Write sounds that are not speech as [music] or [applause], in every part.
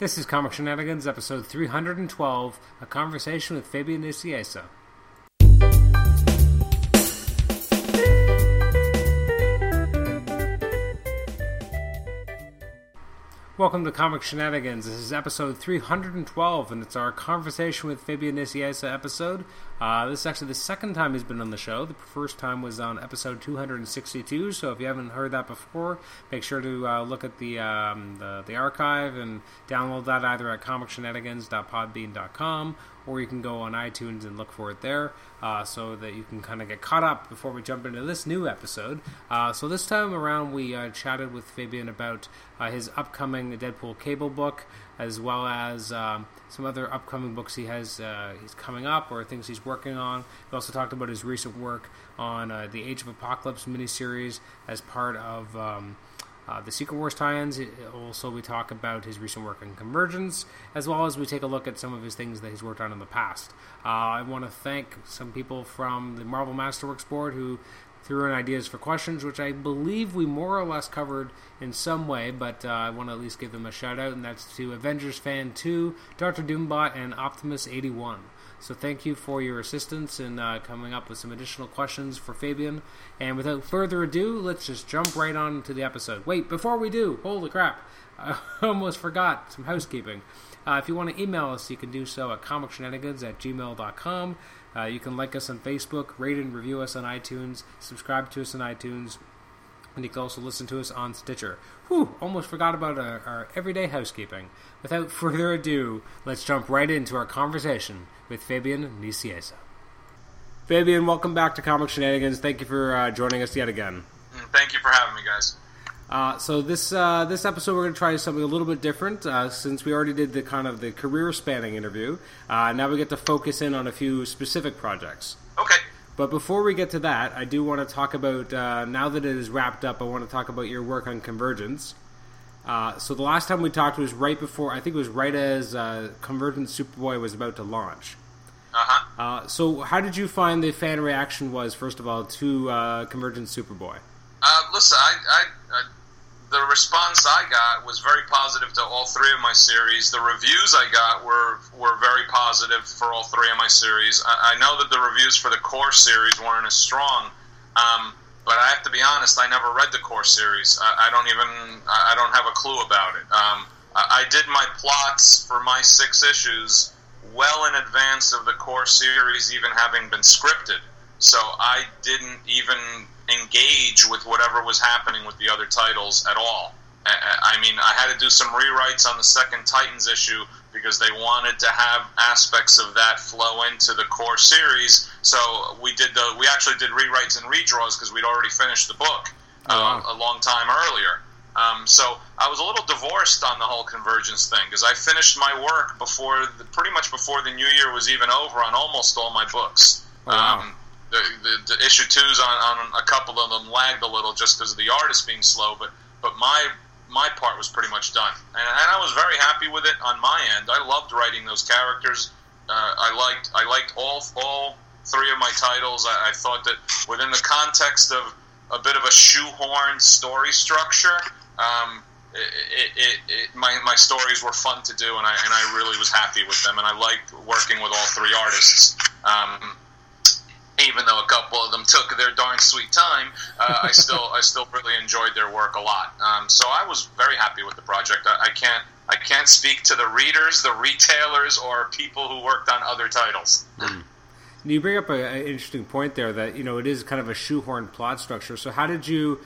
This is Comic Shenanigans, episode 312, a conversation with Fabian Nicieza. Welcome to Comic Shenanigans. This is episode 312, and it's our conversation with Fabian Nicieza episode. Uh, this is actually the second time he's been on the show. The first time was on episode 262, so if you haven't heard that before, make sure to uh, look at the, um, the, the archive and download that either at comicshenanigans.podbean.com or you can go on iTunes and look for it there uh, so that you can kind of get caught up before we jump into this new episode. Uh, so, this time around, we uh, chatted with Fabian about uh, his upcoming Deadpool cable book, as well as um, some other upcoming books he has uh, he's coming up or things he's working on. We also talked about his recent work on uh, the Age of Apocalypse miniseries as part of. Um, uh, the Secret Wars tie-ins. Also, we talk about his recent work on Convergence, as well as we take a look at some of his things that he's worked on in the past. Uh, I want to thank some people from the Marvel Masterworks board who threw in ideas for questions, which I believe we more or less covered in some way, but uh, I want to at least give them a shout out, and that's to Avengers Fan 2, Dr. Doombot, and Optimus 81. So thank you for your assistance in uh, coming up with some additional questions for Fabian. And without further ado, let's just jump right on to the episode. Wait, before we do, holy crap, [laughs] I almost forgot some housekeeping. Uh, if you want to email us, you can do so at comicshenanigans at gmail.com. Uh, you can like us on Facebook, rate and review us on iTunes, subscribe to us on iTunes, and you can also listen to us on Stitcher. Whew, almost forgot about our, our everyday housekeeping. Without [laughs] further ado, let's jump right into our conversation with Fabian Nicieza. Fabian, welcome back to Comic Shenanigans. Thank you for uh, joining us yet again. Thank you for having me, guys. Uh, so this uh, this episode we're going to try something a little bit different uh, since we already did the kind of the career spanning interview. Uh, now we get to focus in on a few specific projects. Okay. But before we get to that, I do want to talk about uh, now that it is wrapped up. I want to talk about your work on Convergence. Uh, so the last time we talked was right before I think it was right as Convergence Superboy was about to launch. Uh-huh. Uh, so, how did you find the fan reaction was, first of all, to uh, Convergence Superboy? Uh, listen, I, I, I, the response I got was very positive to all three of my series. The reviews I got were were very positive for all three of my series. I, I know that the reviews for the core series weren't as strong, um, but I have to be honest. I never read the core series. I, I don't even. I don't have a clue about it. Um, I, I did my plots for my six issues well in advance of the core series even having been scripted. So I didn't even engage with whatever was happening with the other titles at all. I mean, I had to do some rewrites on the second Titans issue because they wanted to have aspects of that flow into the core series. So we did the we actually did rewrites and redraws because we'd already finished the book uh, oh, a long time earlier. Um, so I was a little divorced on the whole convergence thing because I finished my work before, the, pretty much before the new year was even over on almost all my books. Oh, wow. um, the, the, the, issue twos on, on a couple of them lagged a little just because of the artist being slow, but but my my part was pretty much done, and, and I was very happy with it on my end. I loved writing those characters. Uh, I liked I liked all all three of my titles. I, I thought that within the context of a bit of a shoehorned story structure, um, it, it, it, my, my stories were fun to do, and I, and I really was happy with them, and I liked working with all three artists. Um, even though a couple of them took their darn sweet time, uh, I [laughs] still I still really enjoyed their work a lot. Um, so I was very happy with the project. I, I, can't I can't speak to the readers, the retailers, or people who worked on other titles. Mm. You bring up an interesting point there that you know it is kind of a shoehorned plot structure. So how did you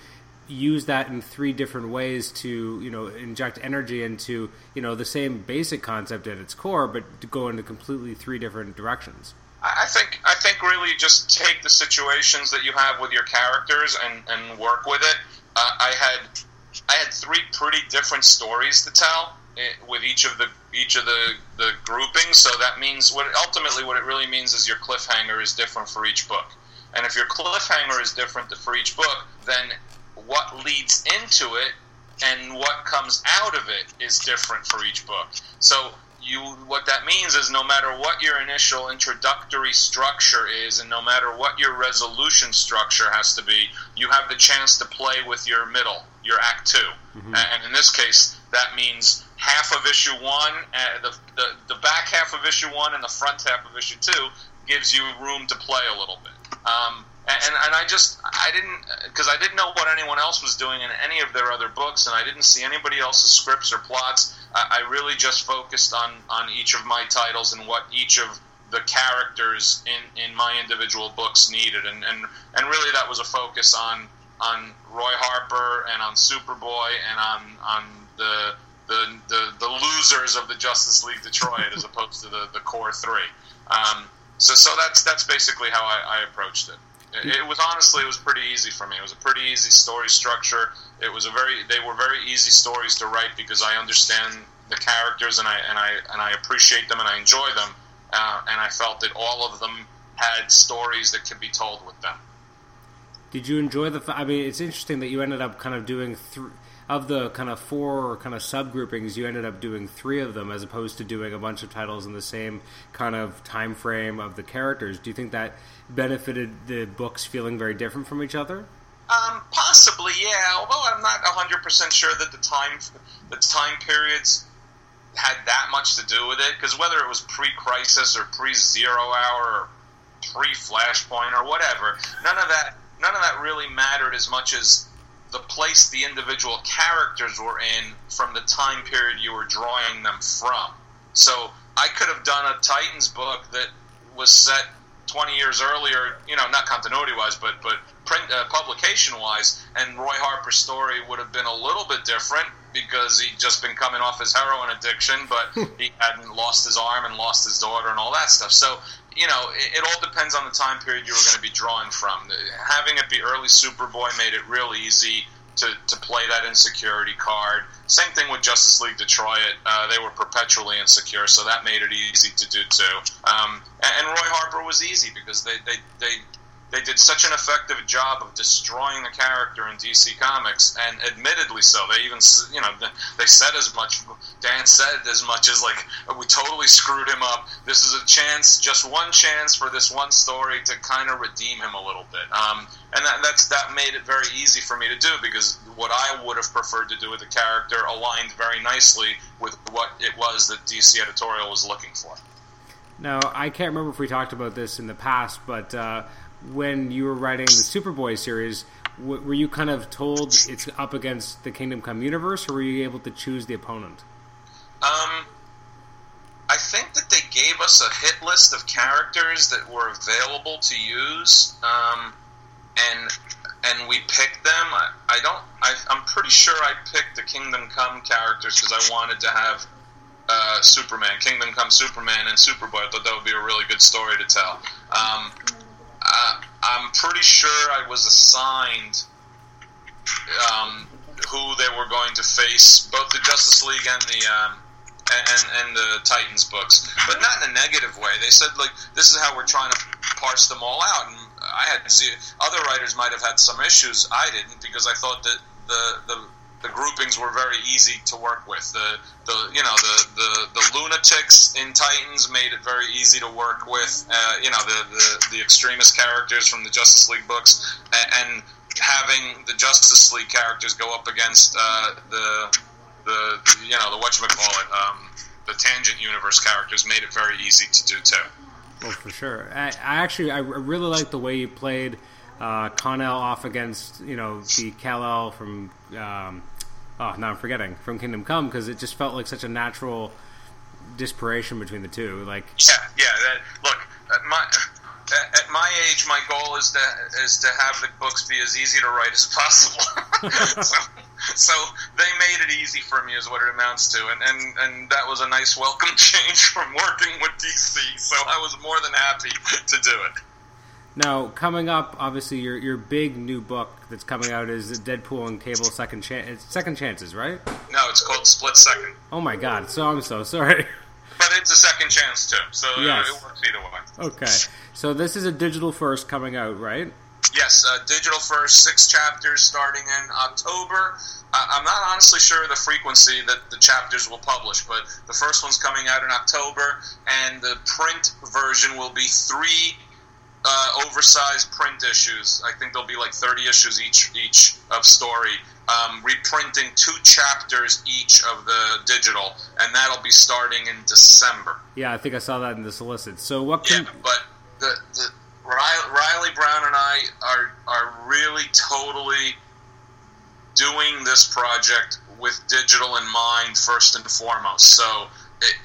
use that in three different ways to you know inject energy into you know the same basic concept at its core, but to go into completely three different directions. I think I think really just take the situations that you have with your characters and, and work with it. Uh, I had I had three pretty different stories to tell eh, with each of the each of the, the groupings. So that means what ultimately what it really means is your cliffhanger is different for each book. And if your cliffhanger is different for each book, then what leads into it and what comes out of it is different for each book. So you what that means is no matter what your initial introductory structure is and no matter what your resolution structure has to be, you have the chance to play with your middle, your act 2. Mm-hmm. And in this case, that means half of issue one, uh, the, the the back half of issue one, and the front half of issue two gives you room to play a little bit. Um, and, and I just I didn't because I didn't know what anyone else was doing in any of their other books, and I didn't see anybody else's scripts or plots. I, I really just focused on on each of my titles and what each of the characters in, in my individual books needed, and, and and really that was a focus on on Roy Harper and on Superboy and on on the the, the, the losers of the Justice League Detroit as opposed to the, the core three. Um, so so that's that's basically how I, I approached it. It was honestly, it was pretty easy for me. It was a pretty easy story structure. It was a very, they were very easy stories to write because I understand the characters and I and I and I appreciate them and I enjoy them. Uh, and I felt that all of them had stories that could be told with them. Did you enjoy the? I mean, it's interesting that you ended up kind of doing three of the kind of four kind of subgroupings. You ended up doing three of them as opposed to doing a bunch of titles in the same kind of time frame of the characters. Do you think that benefited the books feeling very different from each other? Um, possibly, yeah. Although I'm not 100 percent sure that the time the time periods had that much to do with it. Because whether it was pre-crisis or pre-zero hour or pre-flashpoint or whatever, none of that none of that really mattered as much as the place the individual characters were in from the time period you were drawing them from. So I could have done a Titans book that was set 20 years earlier, you know, not continuity wise, but but print uh, publication wise, and Roy Harper's story would have been a little bit different because he'd just been coming off his heroin addiction, but [laughs] he hadn't lost his arm and lost his daughter and all that stuff. So you know, it, it all depends on the time period you were going to be drawing from. Having it be early Superboy made it real easy to, to play that insecurity card. Same thing with Justice League Detroit. Uh, they were perpetually insecure, so that made it easy to do too. Um, and, and Roy Harper was easy because they, they, they they did such an effective job of destroying the character in DC Comics, and admittedly so. They even, you know, they said as much. Dan said as much as like we totally screwed him up. This is a chance, just one chance for this one story to kind of redeem him a little bit. Um, and that, that's that made it very easy for me to do because what I would have preferred to do with the character aligned very nicely with what it was that DC editorial was looking for. Now, I can't remember if we talked about this in the past, but. Uh, when you were writing the Superboy series, w- were you kind of told it's up against the Kingdom Come universe, or were you able to choose the opponent? Um, I think that they gave us a hit list of characters that were available to use, um, and and we picked them. I, I don't. I, I'm pretty sure I picked the Kingdom Come characters because I wanted to have uh, Superman, Kingdom Come Superman, and Superboy. I thought that would be a really good story to tell. Um, I'm pretty sure I was assigned um, who they were going to face, both the Justice League and the um, and, and the Titans books, but not in a negative way. They said like this is how we're trying to parse them all out, and I had other writers might have had some issues. I didn't because I thought that the the the groupings were very easy to work with. The the you know the the, the lunatics in Titans made it very easy to work with. Uh, you know the, the the extremist characters from the Justice League books, and, and having the Justice League characters go up against uh, the, the you know the what you call it um, the Tangent Universe characters made it very easy to do too. Well, for sure. I, I actually I really like the way you played uh, Conner off against you know the Kal El from um, oh, now I'm forgetting from Kingdom Come because it just felt like such a natural disparation between the two. Like, yeah, yeah. That, look, at my at my age, my goal is to is to have the books be as easy to write as possible. [laughs] so, so they made it easy for me, is what it amounts to, and, and and that was a nice welcome [laughs] change from working with DC. So I was more than happy to do it. Now, coming up, obviously, your your big new book that's coming out is Deadpool and Cable Second Chance, Second Chances, right? No, it's called Split Second. Oh my God! So I'm so sorry. [laughs] But it's a second chance too, so yes. it works either way. Okay, so this is a digital first coming out, right? Yes, uh, digital first, six chapters starting in October. Uh, I'm not honestly sure the frequency that the chapters will publish, but the first one's coming out in October, and the print version will be three uh, oversized print issues. I think there'll be like 30 issues each each of story, um, reprinting two chapters each of the digital, and that'll be starting in December. Yeah, I think I saw that in the solicit. So what can? Yeah, but the, the Reilly Brown and I are are really totally doing this project with digital in mind first and foremost. So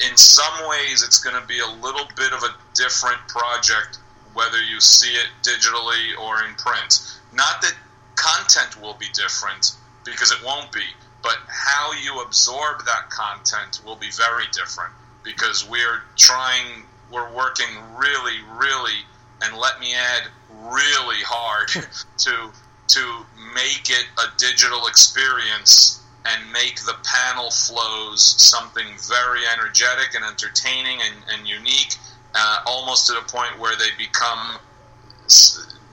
in some ways, it's going to be a little bit of a different project, whether you see it digitally or in print. Not that content will be different, because it won't be, but how you absorb that content will be very different, because we're trying, we're working really, really, and let me add, really hard [laughs] to to make it a digital experience and make the panel flows something very energetic and entertaining and, and unique, uh, almost to the point where they become,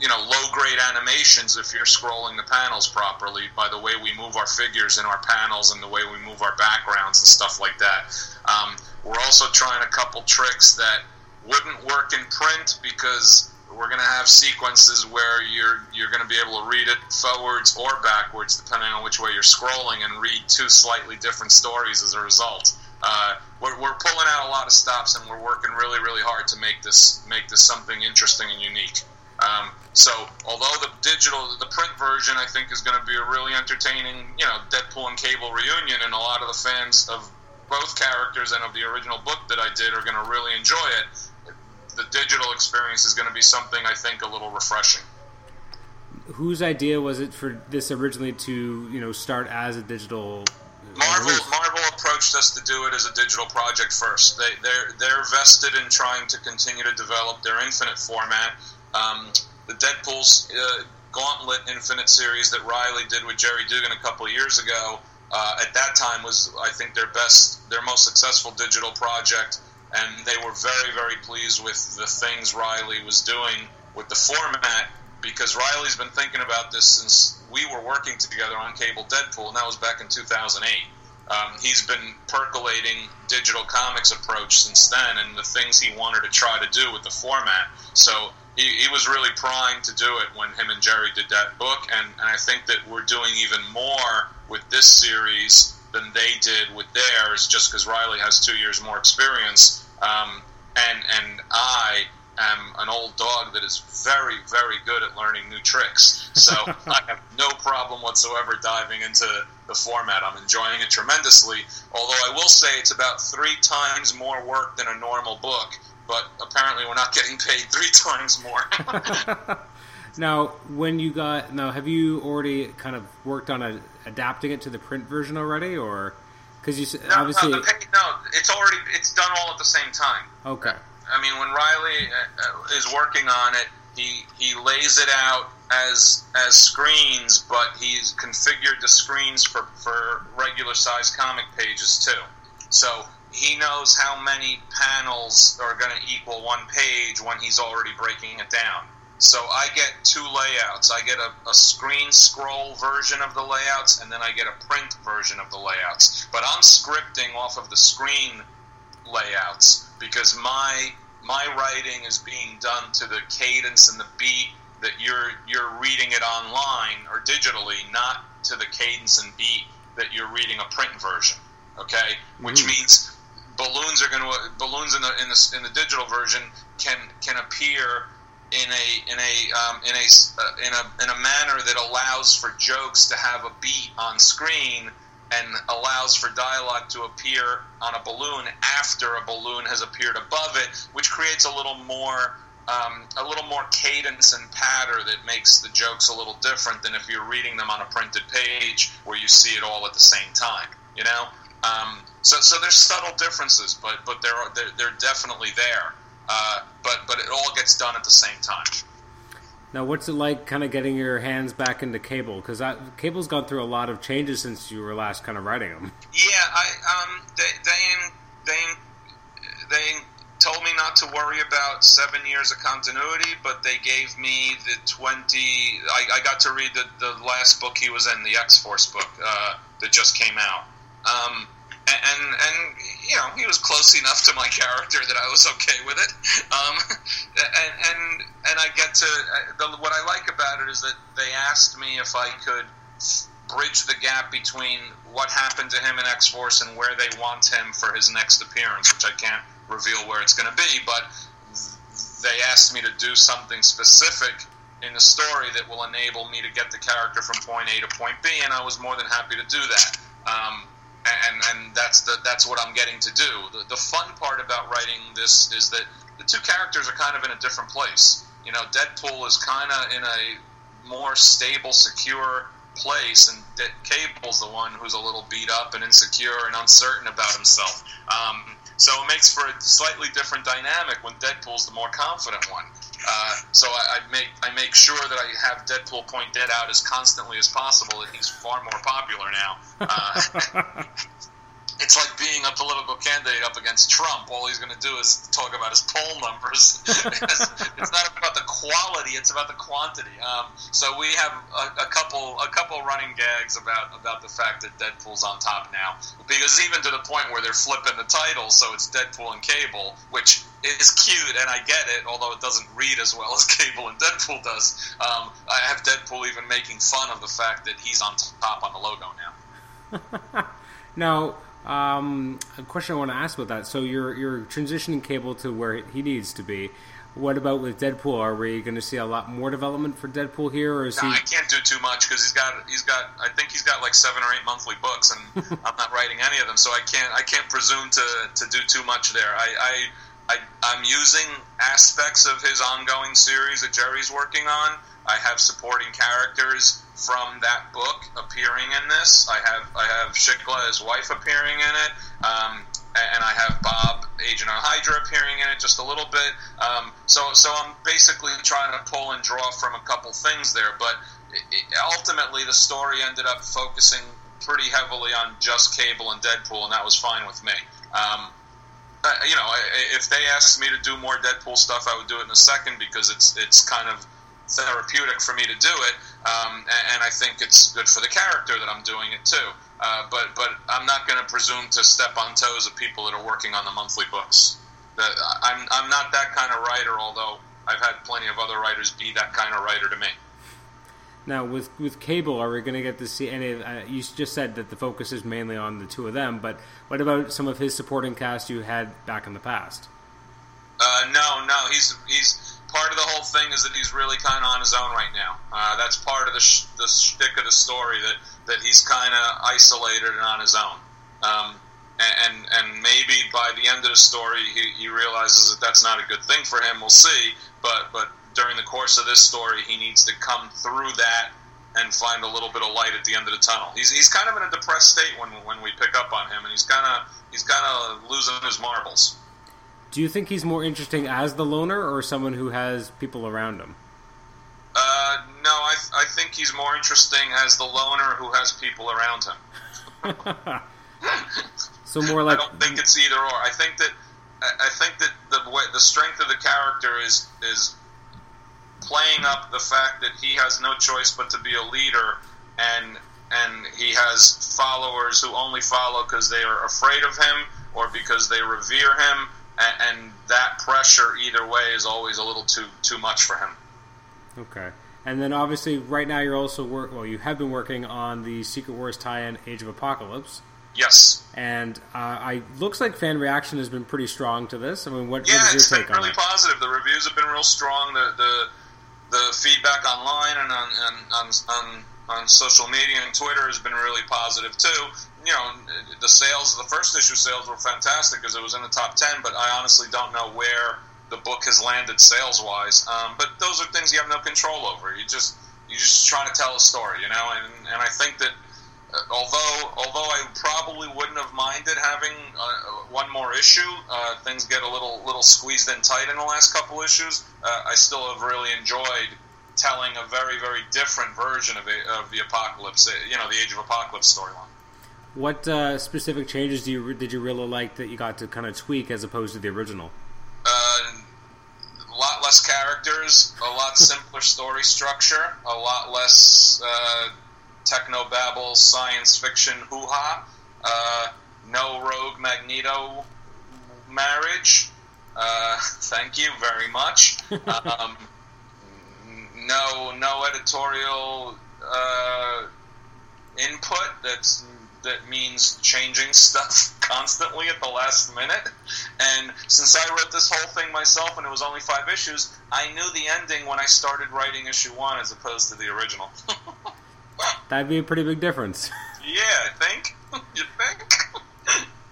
you know, low grade animations if you're scrolling the panels properly by the way we move our figures in our panels and the way we move our backgrounds and stuff like that. Um, we're also trying a couple tricks that wouldn't work in print because we're going to have sequences where you're you're going to be able to read it forwards or backwards, depending on which way you're scrolling, and read two slightly different stories as a result. Uh, we're, we're pulling out a lot of stops, and we're working really, really hard to make this make this something interesting and unique. Um, so, although the digital, the print version, I think is going to be a really entertaining, you know, Deadpool and Cable reunion, and a lot of the fans of both characters and of the original book that I did are going to really enjoy it the digital experience is going to be something I think a little refreshing. Whose idea was it for this originally to you know start as a digital? Marvel Marvel approached us to do it as a digital project first. They they're they're vested in trying to continue to develop their Infinite format. Um, the Deadpool's uh, Gauntlet Infinite series that Reilly did with Gerry Duggan a couple of years ago. Uh, at that time was I think their best, their most successful digital project and they were very, very pleased with the things Reilly was doing with the format because Reilly's been thinking about this since we were working together on Cable Deadpool, and that was back in 2008. Um, he's been percolating digital comics approach since then, and the things he wanted to try to do with the format. So he, he was really primed to do it when him and Gerry did that book, and, and I think that we're doing even more with this series than they did with theirs, just because Reilly has two years more experience. Um, and and I am an old dog that is very very good at learning new tricks. So [laughs] I have no problem whatsoever diving into the format. I'm enjoying it tremendously. Although I will say it's about three times more work than a normal book. But apparently we're not getting paid three [laughs] times more. [laughs] now, when you got now, have you already kind of worked on a, adapting it to the print version already, or? Because you no, obviously no, pay, no, it's already it's done all at the same time. Okay. I mean, when Reilly uh, is working on it, he he lays it out as as screens, but he's configured the screens for for regular size comic pages too. So he knows how many panels are going to equal one page when he's already breaking it down. So I get two layouts. I get a, a, screen scroll version of the layouts, and then I get a print version of the layouts. But I'm scripting off of the screen layouts because my my writing is being done to the cadence and the beat that you're you're reading it online or digitally, not to the cadence and beat that you're reading a print version. Okay, which mm. means balloons are going to balloons in the in the in the digital version can can appear in a in a um, in a uh, in a in a manner that allows for jokes to have a beat on screen and allows for dialogue to appear on a balloon after a balloon has appeared above it, which creates a little more um, a little more cadence and patter that makes the jokes a little different than if you're reading them on a printed page where you see it all at the same time. You know, um, so so there's subtle differences, but but they're they're, they're definitely there. Uh, but but it all gets done at the same time. Now, what's it like, kind of getting your hands back into Cable? Because Cable's gone through a lot of changes since you were last kind of writing them. Yeah, I um, they they they they told me not to worry about seven years of continuity, but they gave me the twenty. I, I got to read the, the last book he was in, the X Force book uh, that just came out. Um, and and you know he was close enough to my character that I was okay with it. Um, and and and I to the, what I like about it is that they asked me if I could bridge the gap between what happened to him in X Force and where they want him for his next appearance, which I can't reveal where it's going to be, but they asked me to do something specific in the story that will enable me to get the character from point A to point B, and I was more than happy to do that. Um, and and that's the that's what I'm getting to do. The, the fun part about writing this is that the two characters are kind of in a different place. You know, Deadpool is kind of in a more stable, secure place, and De- Cable's the one who's a little beat up and insecure and uncertain about himself. Um, so it makes for a slightly different dynamic when Deadpool's the more confident one. Uh, so I, I, make I make sure that I have Deadpool point dead out as constantly as possible. That he's far more popular now. Uh, [laughs] [laughs] it's like being a political candidate up against Trump. All he's going to do is talk about his poll numbers. [laughs] it's, not about the quality; it's about the quantity. Um, so we have a, a, couple a couple running gags about about the fact that Deadpool's on top now, because even to the point where they're flipping the title, so it's Deadpool and Cable, which is cute, and I get it, although it doesn't read as well [laughs] as Cable and Deadpool does. Um, I have Deadpool even making fun of the fact that he's on top on the logo now. [laughs] now um, a question I want to ask about that. So you're you're transitioning Cable to where he needs to be. What about with Deadpool? Are we going to see a lot more development for Deadpool here, or is he? I can't do too much because he's got he's got I think he's got like seven or eight monthly books, and [laughs] I'm not writing any of them, so I can't I can't presume to, to do too much there. I, I I I'm using aspects of his ongoing series that Gerry's working on. I have supporting characters from that book appearing in this. I have I have Shiklah, his wife, appearing in it, um, and I have Bob, Agent of Hydra, appearing in it just a little bit. Um, so so I'm basically trying to pull and draw from a couple things there, but it, it, ultimately the story ended up focusing pretty heavily on just Cable and Deadpool, and that was fine with me. Um, you know, if they asked me to do more Deadpool stuff, I would do it in a second because it's it's kind of therapeutic for me to do it, um, and, and, I think it's good for the character that I'm doing it too. Uh, but but I'm not going to presume to step on toes of people that are working on the monthly books. That I'm I'm not that kind of writer, although I've had plenty of other writers be that kind of writer to me. Now, with with Cable, are we going to get to see any? Uh, you just said that the focus is mainly on the two of them, but what about some of his supporting cast you had back in the past? Uh, no, no, he's he's part of the whole thing is that he's really kind of on his own right now. Uh, that's part of the sh- the shtick of the story that that he's kind of isolated and on his own. Um, and and maybe by the end of the story, he, he realizes that that's not a good thing for him. We'll see. But but during the course of this story, he needs to come through that and find a little bit of light at the end of the tunnel. He's, he's kind of in a depressed state when when we pick up on him, and he's kind of he's kind of losing his marbles. Do you think he's more interesting as the loner or someone who has people around him? Uh, no, I, I think he's more interesting as the loner who has people around him. [laughs] so more like I don't think it's either or. I think that I think that the way the strength of the character is is playing up the fact that he has no choice but to be a leader and and he has followers who only follow because they are afraid of him or because they revere him and, and that pressure either way is always a little too too much for him. Okay. And then obviously, right now you're also work. Well, you have been working on the Secret Wars tie-in, Age of Apocalypse. Yes. And uh, I looks like fan reaction has been pretty strong to this. I mean, what, yeah, what is your take on really it? positive. The reviews have been real strong. The the, the feedback online and on, and on on on social media and Twitter has been really positive too. You know, the sales, the first issue sales were fantastic because it was in the top ten. But I honestly don't know where the book has landed sales wise. Um, but those are things you have no control over. You just, you're just trying to tell a story, you know. And and I think that uh, although although I probably wouldn't have minded having uh, one more issue, uh, things get a little little squeezed in tight in the last couple issues. Uh, I still have really enjoyed telling a very very different version of, it, of the apocalypse, you know, the Age of Apocalypse storyline. What uh, specific changes do you did you really like that you got to kind of tweak as opposed to the original? Uh, a lot less characters, a lot [laughs] simpler story structure, a lot less uh, techno babble, science fiction hoo ha. Uh, no rogue Magneto marriage. Uh, [laughs] thank you very much. Um, no, no editorial uh, input that's that means changing stuff [laughs] constantly at the last minute. And since I wrote this whole thing myself and it was only five issues, I knew the ending when I started writing issue one as opposed to the original. [laughs] That'd be a pretty big difference. [laughs] Yeah, I think. you think?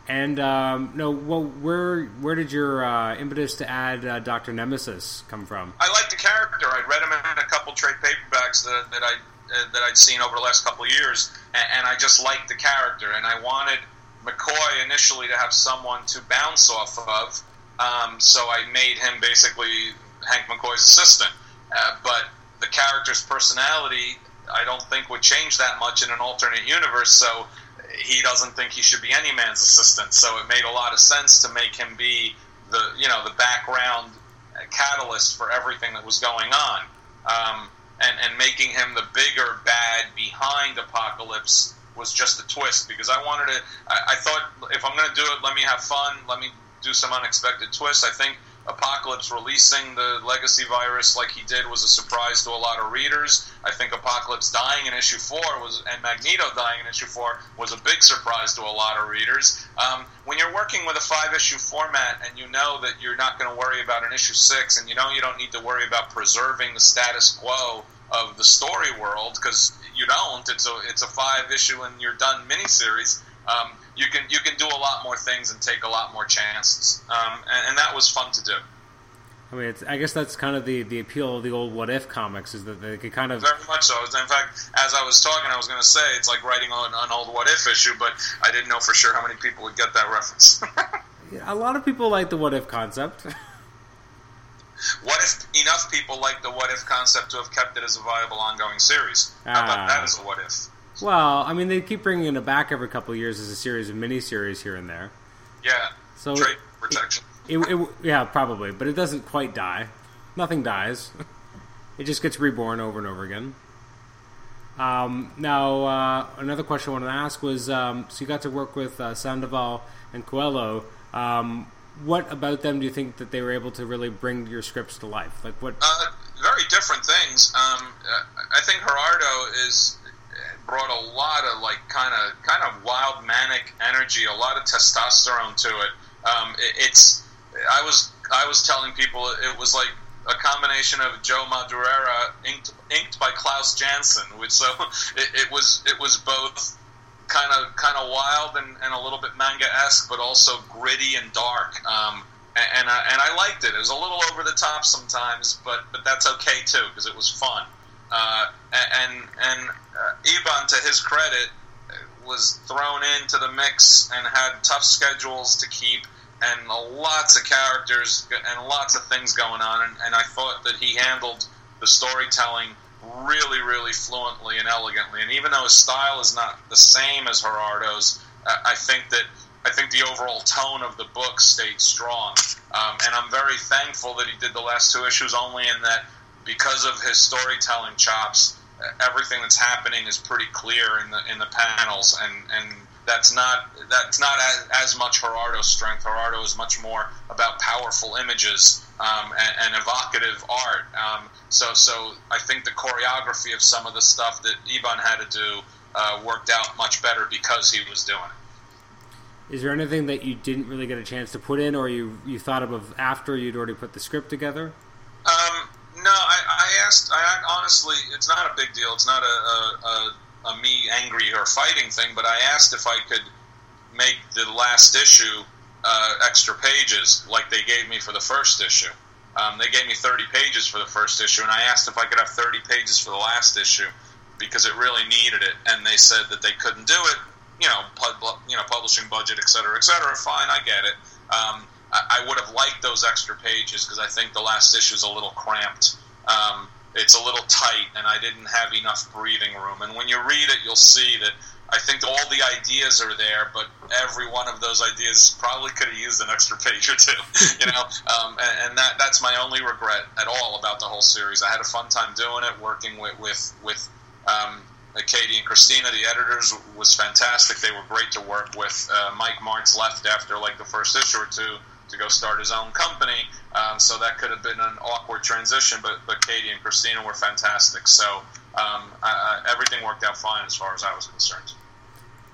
And um, no, well, where where did your uh, impetus to add uh, Doctor Nemesis come from? I like the character. I'd read him in a couple trade paperbacks that, that I uh, that I'd seen over the last couple of years, and, and I just liked the character. And I wanted McCoy initially to have someone to bounce off of, um, so I made him basically Hank McCoy's assistant. Uh, but the character's personality, I don't think would change that much in an alternate universe. So he doesn't think he should be any man's assistant. So it made a lot of sense to make him be the you know the background catalyst for everything that was going on, um, and and making him the bigger bad behind Apocalypse was just a twist because I wanted to. I, I thought if I'm going to do it, let me have fun. Let me do some unexpected twists. I think Apocalypse releasing the Legacy virus like he did was a surprise to a lot of readers. I think Apocalypse dying in issue four was, and Magneto dying in issue four was a big surprise to a lot of readers. Um, when you're working with a five issue format and you know that you're not going to worry about an issue six, and you know you don't need to worry about preserving the status quo of the story world because you don't. It's a it's a five issue and you're done miniseries. Um, you can you can do a lot more things and take a lot more chances, um, and, and, that was fun to do. I mean, I guess that's kind of the, the appeal of the old What If comics is that they could kind of very much so. In fact, as I was talking, I was going to say it's like writing on an old What If issue, but I didn't know for sure how many people would get that reference. yeah, [laughs] a lot of people like the What If concept. [laughs] What if enough people like the What If concept to have kept it as a viable ongoing series? How about that ah. as a What If? Well, I mean, they keep bringing it back every couple of years as a series of miniseries here and there. Yeah. So trade protection. It, it, it, yeah, probably, but it doesn't quite die. Nothing dies. [laughs] it just gets reborn over and over again. Um, now, uh, another question I wanted to ask was: um, so you got to work with uh, Sandoval and Coello. Um, what about them do you think that they were able to really bring your scripts to life? Like what? Uh, very different things. Um, I think Gerardo is brought a lot of like kind of kind of wild manic energy, a lot of testosterone to it. Um, it. It's I was I was telling people it was like a combination of Joe Madureira inked, inked by Klaus Janson, which so [laughs] it, it was it was both kind of kind of wild and, and a little bit manga esque, but also gritty and dark. Um, and and I, and I liked it. It was a little over the top sometimes, but but that's okay too because it was fun. Uh, and and uh, to his credit, was thrown into the mix and had tough schedules to keep and lots of characters and lots of things going on. And, and I thought that he handled the storytelling really, really fluently and elegantly. And even though his style is not the same as Gerardo's, I think that I think the overall tone of the book stayed strong. Um, and I'm very thankful that he did the last two issues only in that because of his storytelling chops, everything that's happening is pretty clear in the in the panels, and and that's not that's not as, as much Gerardo's strength. Gerardo is much more about powerful images um, and, and, evocative art. Um, so so I think the choreography of some of the stuff that Iban had to do uh, worked out much better because he was doing it. Is there anything that you didn't really get a chance to put in, or you you thought of after you'd already put the script together? Um, no, I, I asked. I honestly, it's not a big deal. It's not a, a, a, a me angry or fighting thing. But I asked if I could make the last issue uh, extra pages, like they gave me for the first issue. Um, they gave me 30 pages for the first issue, and I asked if I could have 30 pages for the last issue because it really needed it. And they said that they couldn't do it. You know, pub, you know, publishing budget, et cetera, et cetera. Fine, I get it. Um, I, would have liked those extra pages because I think the last issue is a little cramped. Um, it's a little tight, and I didn't have enough breathing room. And when you read it, you'll see that I think all the ideas are there, but every one of those ideas probably could have used an extra page or two. [laughs] You know, um, and, and, that that's my only regret at all about the whole series. I had a fun time doing it, working with with with. Um, Katie and Christina, the editors, was fantastic. They were great to work with. Uh, Mike Marts left after like the first issue or two, to go start his own company. Um, so that could have been an awkward transition, but but Katie and Christina were fantastic. So um, uh, everything worked out fine as far as I was concerned.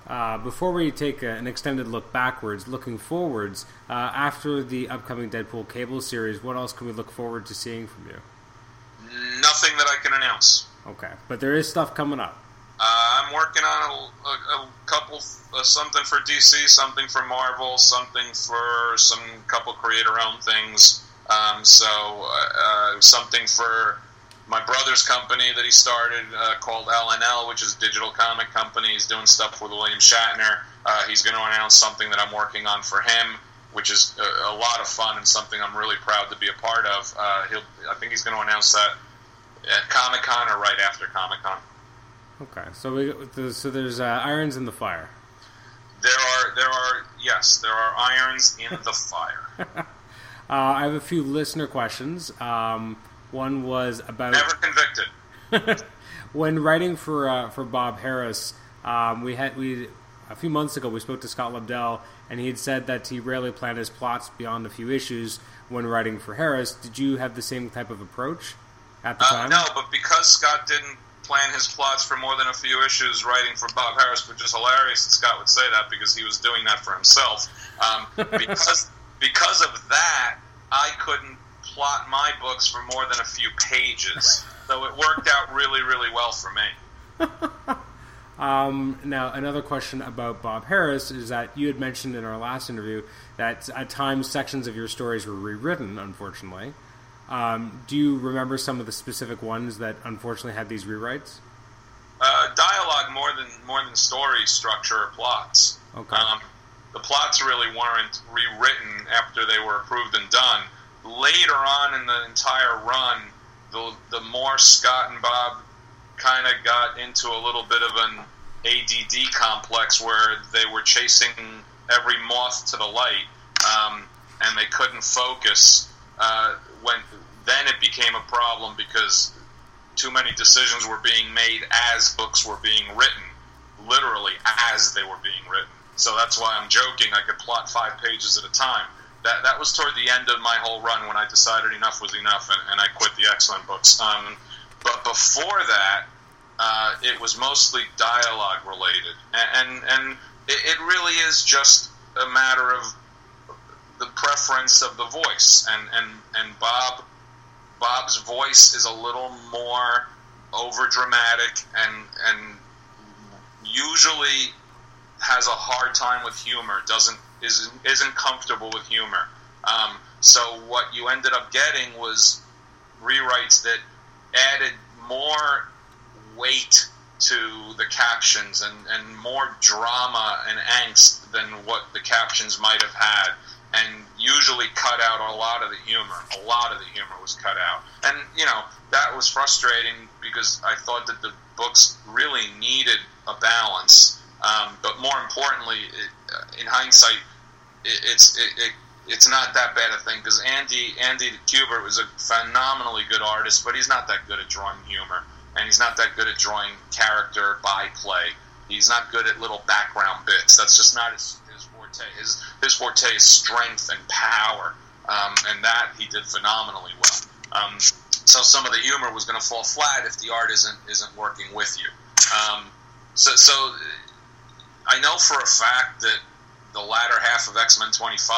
Uh, before we take a, an extended look backwards, looking forwards, uh, after the upcoming Deadpool cable series, what else can we look forward to seeing from you? Nothing that I can announce. Okay, but there is stuff coming up. Uh, I'm working on a, a, a couple, uh, something for DC, something for Marvel, something for some couple creator-owned things. Um, so uh, uh something for my brother's company that he started uh, called LNL, which is a digital comic company. He's doing stuff with William Shatner. Uh, he's going to announce something that I'm working on for him, which is a, a, lot of fun and something I'm really proud to be a part of. Uh, he'll, I think he's going to announce that at Comic Con or right after Comic Con. Okay, so we so there's uh, irons in the fire. There are there are yes there are irons in the [laughs] fire. uh, I have a few listener questions. Um, one was about never convicted. [laughs] when writing for uh, for Bob Harras, um, we had we a few months ago we spoke to Scott Lobdell, and he had said that he rarely planned his plots beyond a few issues when writing for Harras. Did you have the same type of approach at the uh, time? No, but because Scott didn't plan his plots for more than a few issues writing for Bob Harras, which is hilarious that Scott would say that because he was doing that for himself. Um, [laughs] because because of that, I couldn't plot my books for more than a few pages. So it worked out really, really well for me. [laughs] um, now, another question about Bob Harras is that you had mentioned in our last interview that at times sections of your stories were rewritten, unfortunately. Um, do you remember some of the specific ones that unfortunately had these rewrites? Uh, dialogue more than more than story structure or plots. Okay. Um, the plots really weren't rewritten after they were approved and done later on in the entire run, the the more Scott and Bob kind of got into a little bit of an ADD complex where they were chasing every moth to the light, um, and they couldn't focus. Uh, when then it became a problem because too many decisions were being made as books were being written, literally as they were being written. So that's why I'm joking. I could plot five pages at a time that that was toward the end of my whole run when I decided enough was enough and, and I quit the Men books. Um, but before that, uh, it was mostly dialogue related, and and, and it, it, really is just a matter of the preference of the voice, and and and Bob Bob's voice is a little more over dramatic and and usually has a hard time with humor. Doesn't isn't, isn't comfortable with humor. Um, so what you ended up getting was rewrites that added more weight to the captions and, and more drama and angst than what the captions might have had and usually cut out a lot of the humor. A lot of the humor was cut out. And, you know, that was frustrating because I thought that the books really needed a balance. Um, but more importantly, it, in hindsight, it, it's it, it, it's not that bad a thing because Andy Andy Kubert was a phenomenally good artist, but he's not that good at drawing humor, and he's not that good at drawing character by play. He's not good at little background bits. That's just not his forte. His his forte is strength and power, um, and that he did phenomenally well. Um, so some of the humor was going to fall flat if the art isn't isn't working with you. Um, so so I know for a fact that the latter half of X Men 25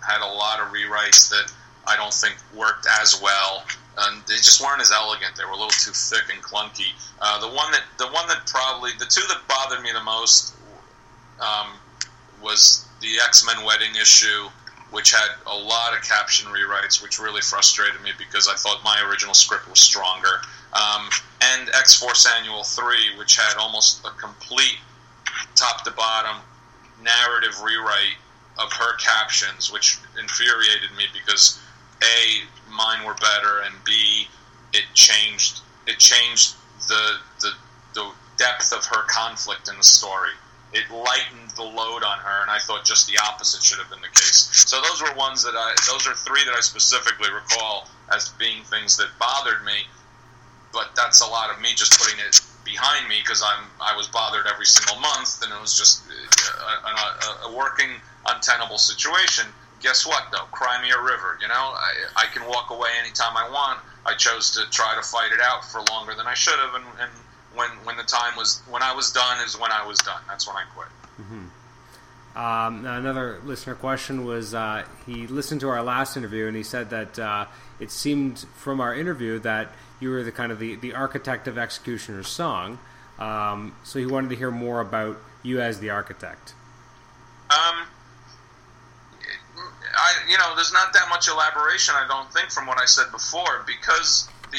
had a lot of rewrites that I don't think worked as well. And they just weren't as elegant. They were a little too thick and clunky. Uh, the one that the one that probably the two that bothered me the most um, was the X Men wedding issue, which had a lot of caption rewrites, which really frustrated me because I thought my original script was stronger. Um, and X Force Annual Three, which had almost a complete top to bottom narrative rewrite of her captions, which infuriated me because a mine were better and b it changed it changed the the, the depth of her conflict in the story. It lightened the load on her, and I thought just the opposite should have been the case. So those were ones that I those are three that I specifically recall as being things that bothered me. But that's a lot of me just putting it behind me because I'm I was bothered every single month, and it was just uh, a, a, a working untenable situation. Guess what though? Cry me a river. You know, I, I can walk away anytime I want. I chose to try to fight it out for longer than I should have, and, and when when the time was when I was done is when I was done. That's when I quit. Mm-hmm. Um, another listener question was uh, he listened to our last interview and he said that uh, it seemed from our interview that you were the kind of the, the architect of X-Cutioner's Song. Um, so he wanted to hear more about you as the architect. Um, I you know there's not that much elaboration I don't think from what I said before because the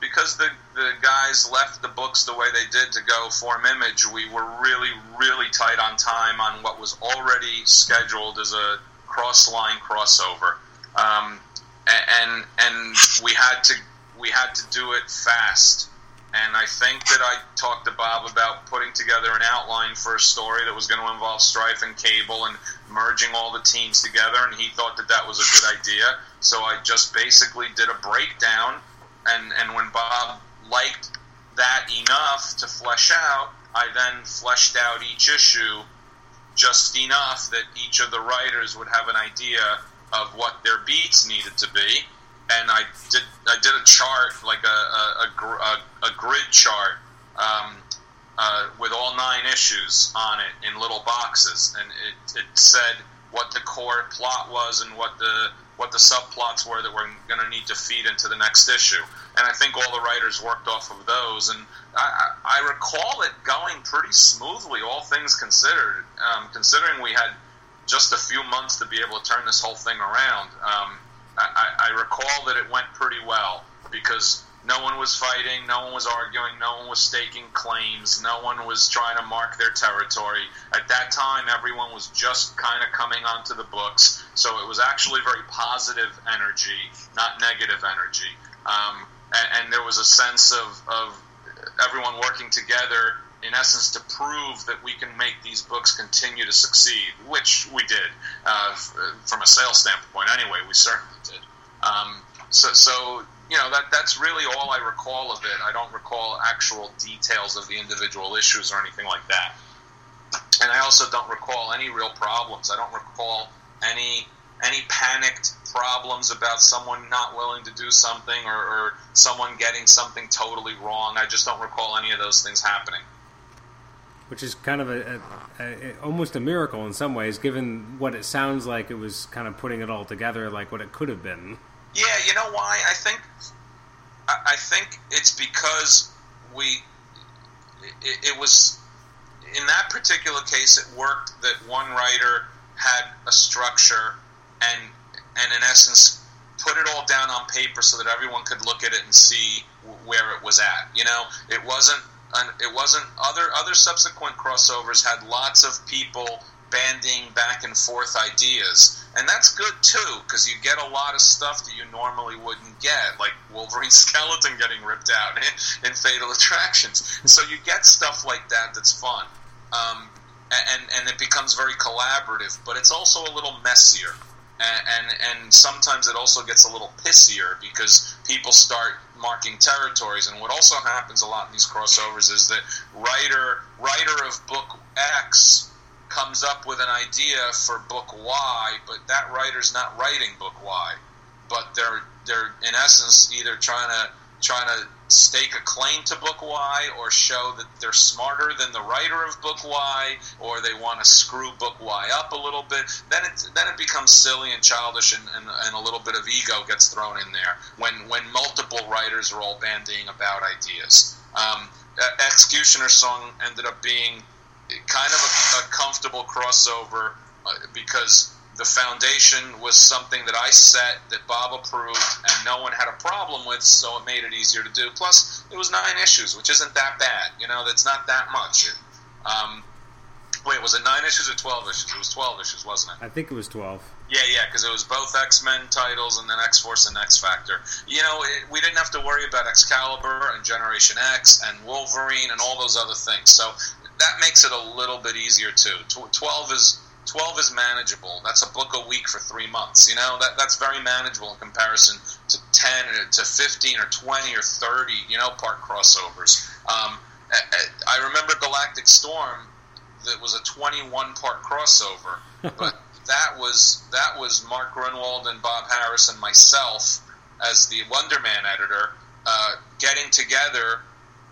because the the guys left the books the way they did to go form image we were really really tight on time on what was already scheduled as a cross line crossover um, and and we had to we had to do it fast and I think that I talked to Bob about putting together an outline for a story that was going to involve Stryfe and Cable and merging all the teams together, and he thought that that was a good idea. So I just basically did a breakdown, and, and when Bob liked that enough to flesh out, I then fleshed out each issue just enough that each of the writers would have an idea of what their beats needed to be. And I did I did a chart like a a, a, a grid chart um, uh, with all nine issues on it in little boxes, and it, it said what the core plot was and what the what the subplots were that we're going to need to feed into the next issue. And I think all the writers worked off of those. And I, I recall it going pretty smoothly, all things considered, um, considering we had just a few months to be able to turn this whole thing around. Um, I, I recall that it went pretty well because no one was fighting, no one was arguing, no one was staking claims, no one was trying to mark their territory. At that time, everyone was just kind of coming onto the books, so it was actually very positive energy, not negative energy. Um, and, and, there was a sense of, of everyone working together, in essence, to prove that we can make these books continue to succeed, which we did uh, from a sales standpoint. Anyway, we certainly did. Um, so, so you know that that's really all I recall of it. I don't recall actual details of the individual issues or anything like that. And I also don't recall any real problems. I don't recall any any panicked problems about someone not willing to do something or, or someone getting something totally wrong. I just don't recall any of those things happening. Which is kind of a, a, a, almost a miracle in some ways, given what it sounds like. It was kind of putting it all together, like what it could have been. Yeah, you know why? I think I, think it's because we it, it was in that particular case it worked that one writer had a structure and and in essence put it all down on paper so that everyone could look at it and see where it was at. You know, it wasn't it wasn't other other subsequent crossovers had lots of people banding back and forth ideas. And that's good too, because you get a lot of stuff that you normally wouldn't get, like Wolverine [laughs] skeleton getting ripped out in, [laughs] in Fatal Attractions. So you get stuff like that that's fun. Um, and, and it becomes very collaborative, but it's also a little messier. And, and, and sometimes it also gets a little pissier because people start marking territories. And what also happens a lot in these crossovers is that writer writer of book X comes up with an idea for book Y, but that writer's not writing book Y, but they're they're in essence either trying to trying to stake a claim to book Y or show that they're smarter than the writer of book Y or they want to screw book Y up a little bit. Then it then it becomes silly and childish and, and, and a little bit of ego gets thrown in there when when multiple writers are all bandying about ideas. Um, X-Cutioner song ended up being kind of a, a comfortable crossover uh, because the foundation was something that I set that Bob approved and no one had a problem with, so it made it easier to do. Plus, it was nine issues, which isn't that bad. You know, that's not that much. Um, wait, was it nine issues or twelve issues? It was twelve issues, wasn't it? I think it was twelve. Yeah, yeah, because it was both X Men titles and then X Force and X Factor. You know, it, we didn't have to worry about Excalibur and Generation X and Wolverine and all those other things. So that makes it a little bit easier too. Twelve is twelve is manageable. That's a book a week for three months. You know that that's very manageable in comparison to ten to fifteen or twenty or thirty. You know, part crossovers. Um, I remember Galactic Storm. That was a twenty-one part crossover, [laughs] but that was that was Mark Gruenwald and Bob Harras and myself as the Wonder Man editor, uh, getting together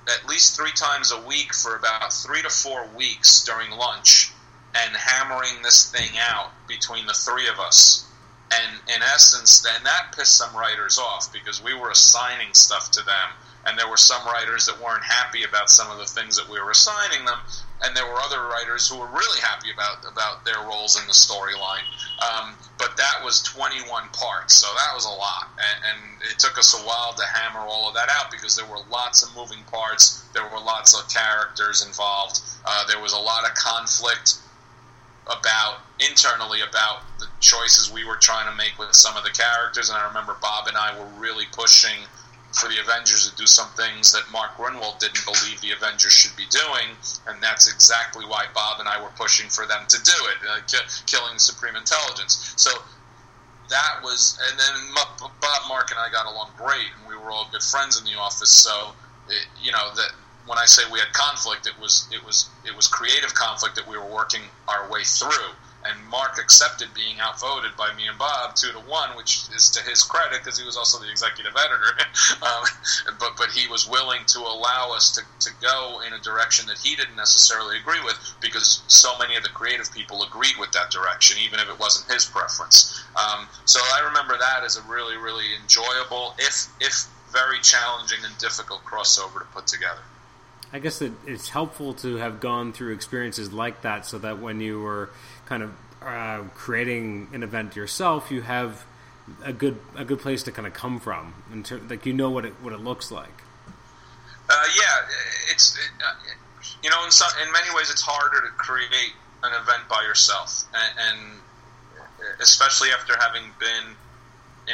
at least three times a week for about three to four weeks during lunch and hammering this thing out between the three of us. And in essence, then that pissed some writers off because we were assigning stuff to them, and there were some writers that weren't happy about some of the things that we were assigning them, and there were other writers who were really happy about about their roles in the storyline. Um, but that was 21 parts, so that was a lot, and, and, it took us a while to hammer all of that out because there were lots of moving parts, there were lots of characters involved, uh, there was a lot of conflict about internally about the choices we were trying to make with some of the characters, and I remember Bob and I were really pushing for the Avengers to do some things that Mark Gruenwald didn't believe the Avengers should be doing, and that's exactly why Bob and I were pushing for them to do it, uh, ki- killing Supreme Intelligence. So that was, and then Bob, Mark, and I got along great, and we were all good friends in the office. So, it, you know that when I say we had conflict, it was it was it was creative conflict that we were working our way through and Mark accepted being outvoted by me and Bob two to one, which is to his credit because he was also the executive editor. [laughs] um, but but he was willing to allow us to, to go in a direction that he didn't necessarily agree with because so many of the creative people agreed with that direction, even if it wasn't his preference. Um, so I remember that as a really really enjoyable, if if very challenging and difficult crossover to put together. I guess it, it's helpful to have gone through experiences like that so that when you were kind of uh, creating an event yourself, you have a good a good place to kind of come from, and ter- like you know what it what it looks like. Uh, yeah, it's it, uh, you know in some in many ways it's harder to create an event by yourself, and, and especially after having been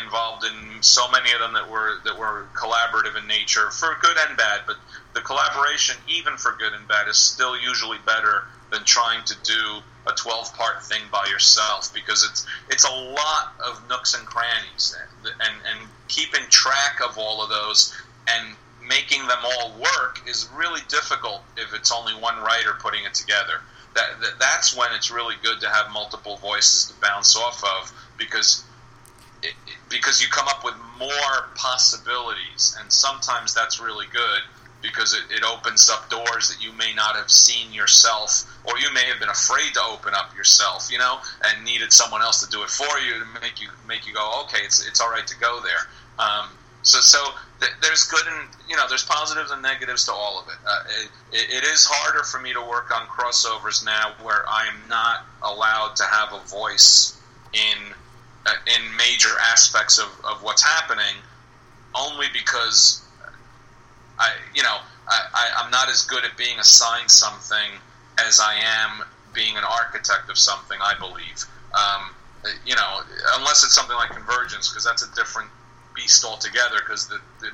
involved in so many of them that were that were collaborative in nature for good and bad. But the collaboration, even for good and bad, is still usually better than trying to do a 12 part thing by yourself because it's it's a lot of nooks and crannies and, and and keeping track of all of those and making them all work is really difficult if it's only one writer putting it together. That, that that's when it's really good to have multiple voices to bounce off of because it, because you come up with more possibilities and sometimes that's really good because it, it opens up doors that you may not have seen yourself, or you may have been afraid to open up yourself, you know, and needed someone else to do it for you to make you make you go, okay, it's it's all right to go there. Um, so so th- there's good and you know there's positives and negatives to all of it. Uh, it. It is harder for me to work on crossovers now where I am not allowed to have a voice in uh, in major aspects of, of what's happening, only because I, you know, I, I, am not as good at being assigned something as I am being an architect of something. I believe, um, you know, unless it's something like Convergence, because that's a different beast altogether. Because the, the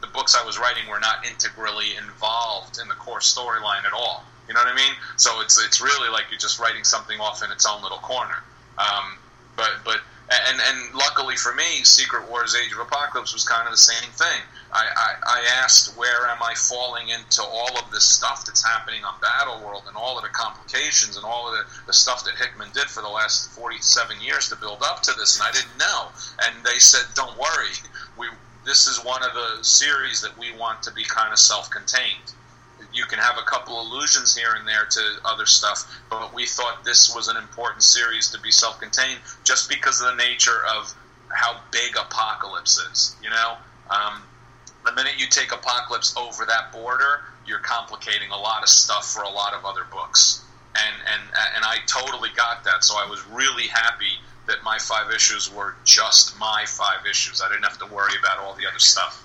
the books I was writing were not integrally involved in the core storyline at all. You know what I mean? So it's it's really like you're just writing something off in its own little corner. Um, but but and and luckily for me, Secret Wars: Age of Apocalypse was kind of the same thing. I, I, asked where am I falling into all of this stuff that's happening on Battle World and all of the complications and all of the, the stuff that Hickman did for the last 47 years to build up to this, and I didn't know. And they said, "Don't worry, we this is one of the series that we want to be kind of self-contained." you can have a couple allusions here and there to other stuff, but we thought this was an important series to be self-contained just because of the nature of how big Apocalypse is. You know, um, the minute you take Apocalypse over that border, you're complicating a lot of stuff for a lot of other books, and and and I totally got that. So I was really happy that my five issues were just my five issues. I didn't have to worry about all the other stuff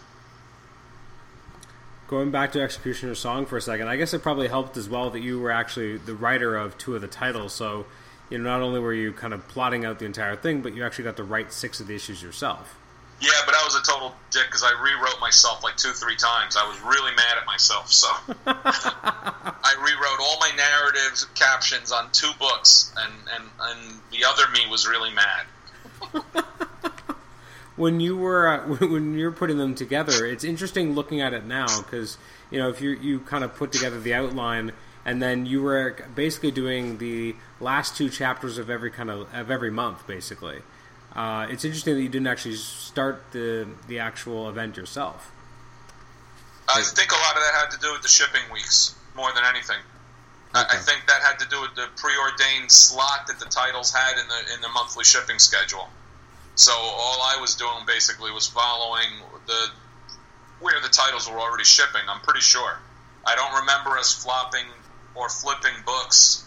going back to X-Cutioner Song for a second, I guess it probably helped as well that you were actually the writer of two of the titles. So, you know, not only were you kind of plotting out the entire thing, but you actually got to write six of the issues yourself. Yeah, but I was a total dick because I rewrote myself like two, three times. I was really mad at myself, so [laughs] I rewrote all my narrative captions on two books, and, and, and the other me was really mad. [laughs] when you were uh, [laughs] when you're putting them together, it's interesting looking at it now because you know if you you kind of put together the outline and then you were basically doing the last two chapters of every kind of of every month basically. Uh, it's interesting that you didn't actually start the the actual event yourself. I think a lot of that had to do with the shipping weeks more than anything. Okay. I, I think that had to do with the preordained slot that the titles had in the in the monthly shipping schedule. So all I was doing basically was following the where the titles were already shipping. I'm pretty sure. I don't remember us flopping or flipping books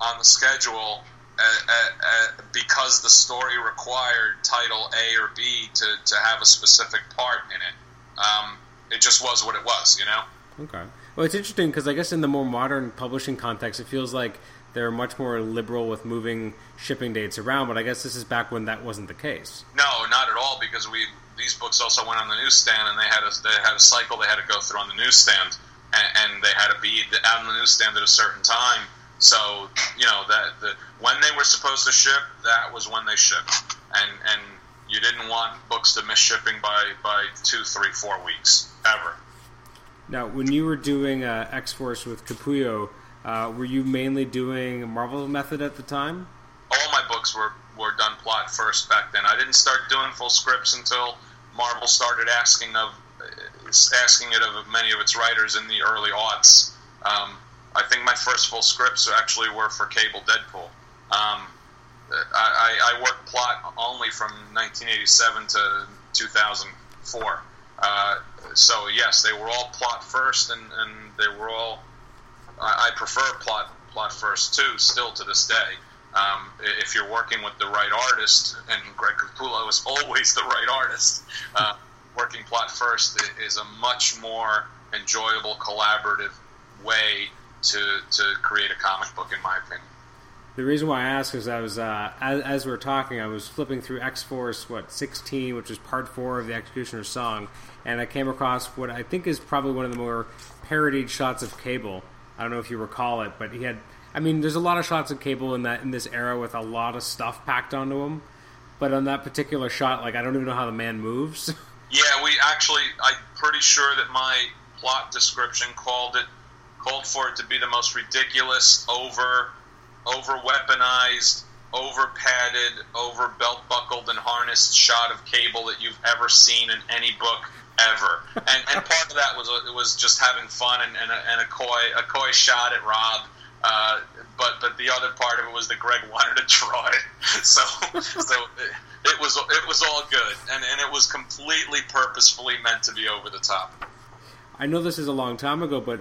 on the schedule uh, uh, uh, because the story required title A or B to, to have a specific part in it. Um, it just was what it was, you know. Okay. Well, it's interesting because I guess in the more modern publishing context, it feels like they're much more liberal with moving shipping dates around. But I guess this is back when that wasn't the case. No, not at all. Because we these books also went on the newsstand, and they had a they had a cycle they had to go through on the newsstand, and, and they had to be on the newsstand at a certain time. So you know that the, when they were supposed to ship, that was when they shipped, and and you didn't want books to miss shipping by by two, three, four weeks ever. Now, when you were doing uh, X Force with Capullo, uh, were you mainly doing Marvel method at the time? All my books were, were done plot first back then. I didn't start doing full scripts until Marvel started asking of asking it of many of its writers in the early aughts. Um, I think my first full scripts actually were for Cable Deadpool. Um, I, I, worked plot only from 1987 to 2004. Uh, so yes, they were all plot first, and, and they were all. I, I, prefer plot plot first too, still to this day. Um, if you're working with the right artist, and Greg Capullo is [laughs] always the right artist, uh, working plot first is a much more enjoyable, collaborative way to to create a comic book, in my opinion. The reason why I ask is I was uh, as, as, we are talking, I was flipping through X Force what 16, which is part four of the X-Cutioner's Song, and I came across what I think is probably one of the more parodied shots of Cable. I don't know if you recall it, but he had. I mean, there's a lot of shots of Cable in that in this era with a lot of stuff packed onto him, but on that particular shot, like I don't even know how the man moves. [laughs] yeah, we actually. I'm pretty sure that my plot description called it called for it to be the most ridiculous, over over weaponized, over padded, over belt buckled and harnessed shot of cable that you've ever seen in any book ever. And, and part of that was was just having fun and, and, a, and a coy a coy shot at Rob. Uh, but but the other part of it was that Greg [laughs] wanted to try it, so so it, it was it was all good, and and it was completely purposefully meant to be over the top. I know this is a long time ago, but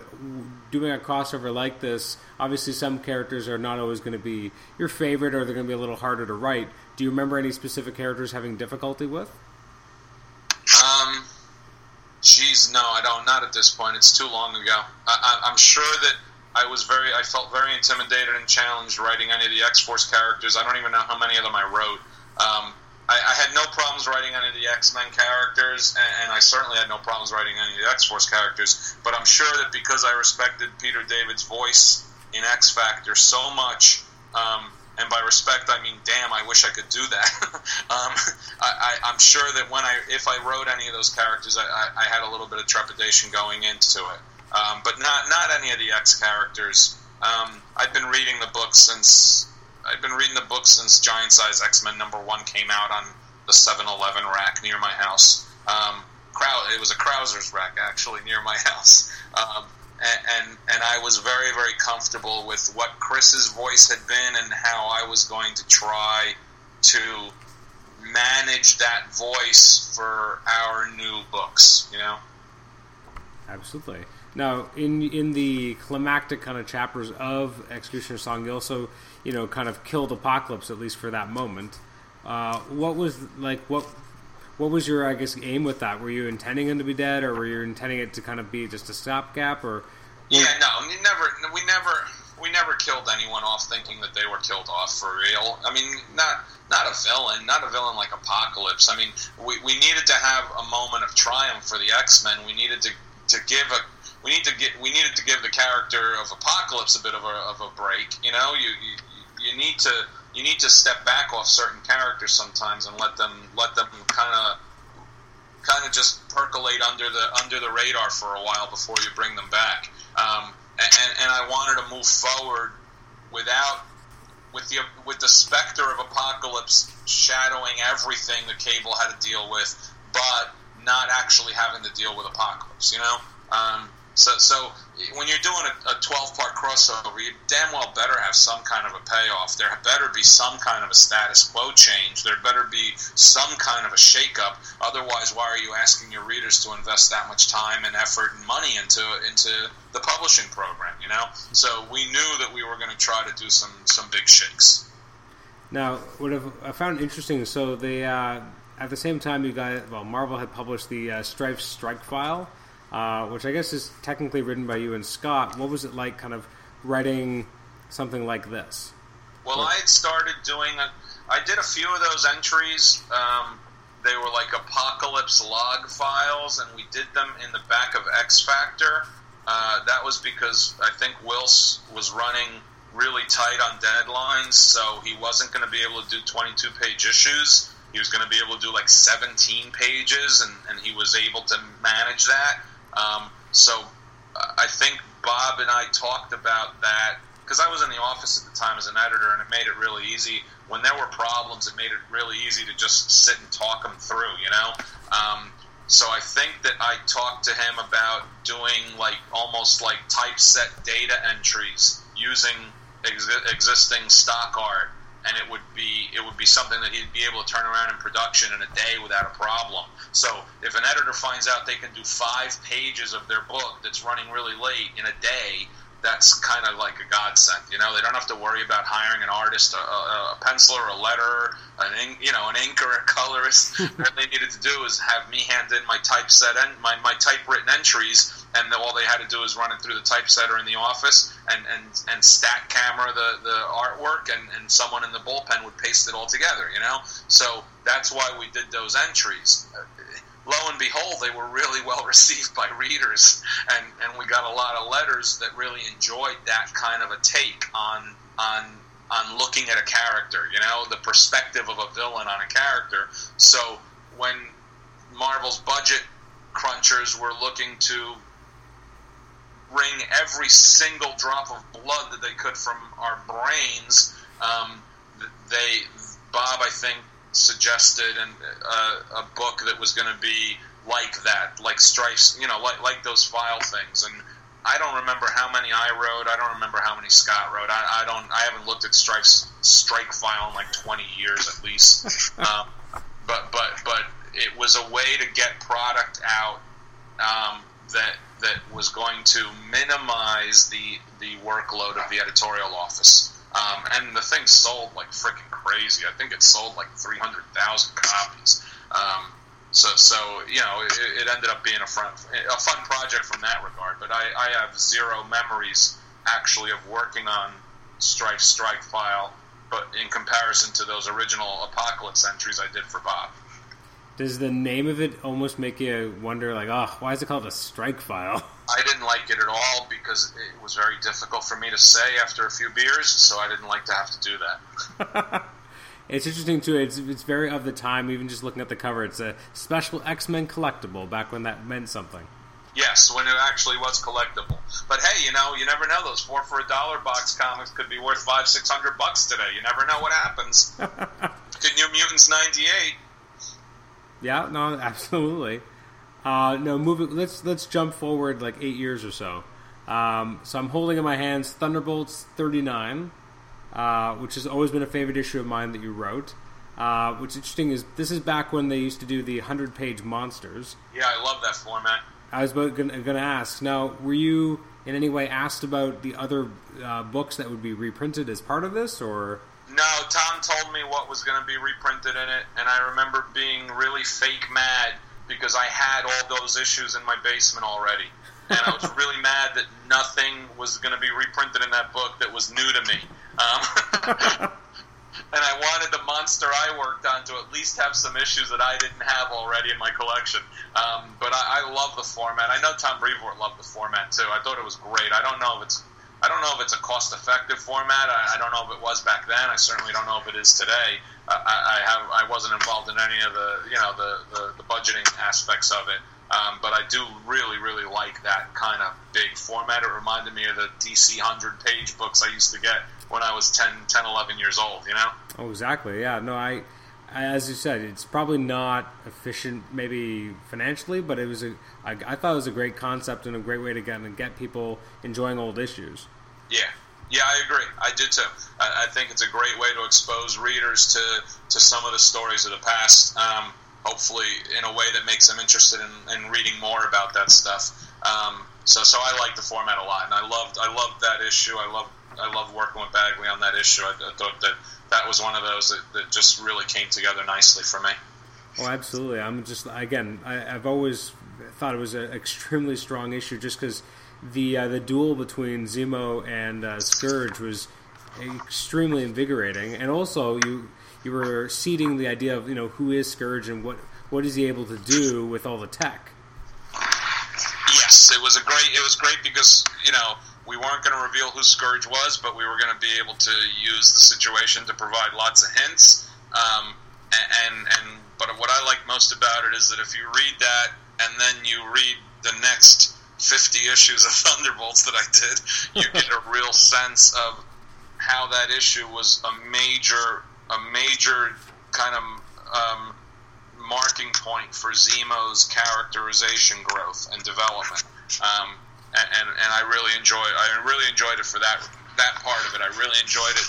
doing a crossover like this, obviously some characters are not always going to be your favorite, or they're going to be a little harder to write. Do you remember any specific characters having difficulty with? Um, geez, no, I don't. Not at this point. It's too long ago. I, am sure that I was very, I felt very intimidated and challenged writing any of the X Force characters. I don't even know how many of them I wrote. Um, I, I, had no problems writing any of the X Men characters, and, and, I certainly had no problems writing any of the X Force characters. But I'm sure that because I respected Peter David's voice in X Factor so much, um, and by respect I mean damn, I wish I could do that. [laughs] um, I, am sure that when I, if I wrote any of those characters, I, I, I had a little bit of trepidation going into it. Um, but not not any of the X characters. Um, I've been reading the book since I've been reading the book since Giant Size X Men number one came out on the 7-Eleven rack near my house. Um, it was a Krauser's rack actually near my [laughs] house, um, and, and and I was very very comfortable with what Chris's voice had been and how I was going to try to manage that voice for our new books. You know. Absolutely. Now, in in the climactic kind of chapters of X-Cutioner's Song, you also you know, kind of killed Apocalypse at least for that moment. Uh, what was like what what was your I guess aim with that? Were you intending him to be dead, or were you intending it to kind of be just a stopgap? Or yeah, no, we never we never we never killed anyone off thinking that they were killed off for real. I mean, not not a villain, not a villain like Apocalypse. I mean, we, we needed to have a moment of triumph for the X Men. We needed to to give a we need to get we needed to give the character of Apocalypse a bit of a, of a break. You know, you, you need to you need to step back off certain characters sometimes and let them let them kind of kind of just percolate under the under the radar for a while before you bring them back. Um, and, and I wanted to move forward without with the with the specter of apocalypse shadowing everything that Cable had to deal with, but not actually having to deal with apocalypse. You know, um, so so when you're doing a, a 12 part crossover, you damn well better have some kind of a payoff. There better be some kind of a status quo change. There better be some kind of a shakeup. Otherwise, why are you asking your readers to invest that much time and effort and money into into the publishing program? You know, so we knew that we were going to try to do some some big shakes. Now, what I found interesting, so they uh, at the same time you got well, Marvel had published the uh, Stryfe Strike File uh, which I guess is technically written by you and Scott. What was it like, kind of writing something like this? Well, I had started doing. A, I did a few of those entries. Um, they were like apocalypse log files, and we did them in the back of X Factor. Uh, that was because I think Whilce was running really tight on deadlines, so he wasn't going to be able to do 22 page issues. He was going to be able to do like 17 pages, and, and he was able to manage that. Um, so I think Bob and I talked about that because I was in the office at the time as an editor, and it made it really easy. When there were problems, it made it really easy to just sit and talk them through, you know. Um, so I think that I talked to him about doing like almost like typeset data entries using ex- existing stock art and it would be it would be something that he'd be able to turn around in production in a day without a problem. So if an editor finds out they can do five pages of their book that's running really late in a day, that's kind of like a godsend. You know, they don't have to worry about hiring an artist, a, a, penciler, a letter, an ink, you know, an ink or a colorist. [laughs] what they needed to do is have me hand in my typeset and my, my typewritten entries, and all they had to do is run it through the typesetter in the office and, and, and stack camera the, the artwork, and, and someone in the bullpen would paste it all together, you know? So that's why we did those entries lo and behold, they were really [laughs] well received by readers, and, and we got a lot of letters that really enjoyed that kind of a take on on on looking at a character. You know, the perspective of a villain on a character. So when Marvel's budget crunchers were looking to wring every single drop of blood that they could from our brains, um, they Bob, I think, suggested and uh, a book that was going to be like that, like stripes, you know, like like those file things. And I don't remember how many I wrote. I don't remember how many Scott wrote. I, I don't. I haven't looked at Stryfe's strike file in like twenty years at least. [laughs] um, but but but it was a way to get product out um, that that was going to minimize the the workload of the editorial office. Um, and the thing sold like freaking crazy. I think it sold like 300,000 copies. Um, so, so you know, it, it, ended up being a fun, a fun project from that regard. But I, I have zero memories actually of working on Stryfe Strike File, but in comparison to those original Apocalypse entries I did for Bob. Does the name of it almost make you wonder, like, oh, why is it called a strike file? [laughs] I didn't like it at all because it was very difficult for me to say after a few beers, so I didn't like to have to do that. [laughs] it's interesting too. It's it's very of the time. Even just looking at the cover, it's a special X Men collectible back when that meant something. Yes, when it actually was collectible. But hey, you know, you never know. Those four for a dollar box comics could be worth five, six hundred bucks today. You never know what happens. [laughs] Good New Mutants ninety eight. Yeah, no, [laughs] absolutely. Uh, no, moving. Let's let's jump forward like eight years or so. Um, so I'm holding in my hands Thunderbolts 39, uh, which has always been a favorite issue of mine that you wrote. Uh, what's interesting is this is back when they used to do the 100 page monsters. Yeah, I love that format. I was going to ask. Now, were you in any way asked about the other uh, books that would be reprinted as part of this, or? No, Tom told me what was going to be reprinted in it, and I remember being really fake mad because I had all those issues in my basement already. And I was [laughs] really mad that nothing was going to be reprinted in that book that was new to me. Um, [laughs] and I wanted the monster I worked on to at least have some issues that I didn't have already in my collection. Um, but I, I love the format. I know Tom Brevoort loved the format too. I thought it was great. I don't know if it's I don't know if it's a cost-effective format. I, I, don't know if it was back then. I certainly don't know if it is today. I, I, have I wasn't involved in any of the you know the, the, the budgeting aspects of it. Um, but I do really, really like that kind of big format. It reminded me of the DC 100 page books I used to get when I was 10, 10 11 years old, you know? Oh, exactly. Yeah. No, I, as you said, it's probably not efficient, maybe financially, but it was a. I, I thought it was a great concept and a great way to get and get people enjoying old issues. Yeah, yeah, I agree. I did too. I, I, think it's a great way to expose readers to to some of the stories of the past. Um, hopefully, in a way that makes them interested in, in reading more about that stuff. Um, so, so I like the format a lot, and I loved I loved that issue. I love I love working with Bagley on that issue. I, I thought that that was one of those that, that just really came together nicely for me. Oh, absolutely. I'm just again. I, have always thought it was an extremely strong issue, just because the uh, the duel between Zemo and uh, Scourge was extremely invigorating, and also you you were seeding the idea of you know who is Scourge and what what is he able to do with all the tech. Yes, it was a great. It was great because you know we weren't going to reveal who Scourge was, but we were going to be able to use the situation to provide lots of hints. Um, and, and but what I like most about it is that if you read that and then you read the next 50 issues of [laughs] Thunderbolts that I did, you get a [laughs] real sense of how that issue was a major a major kind of um, marking point for Zemo's characterization growth and development. Um, and, and, and I really enjoy I really enjoyed it for that that part of it. I really enjoyed it.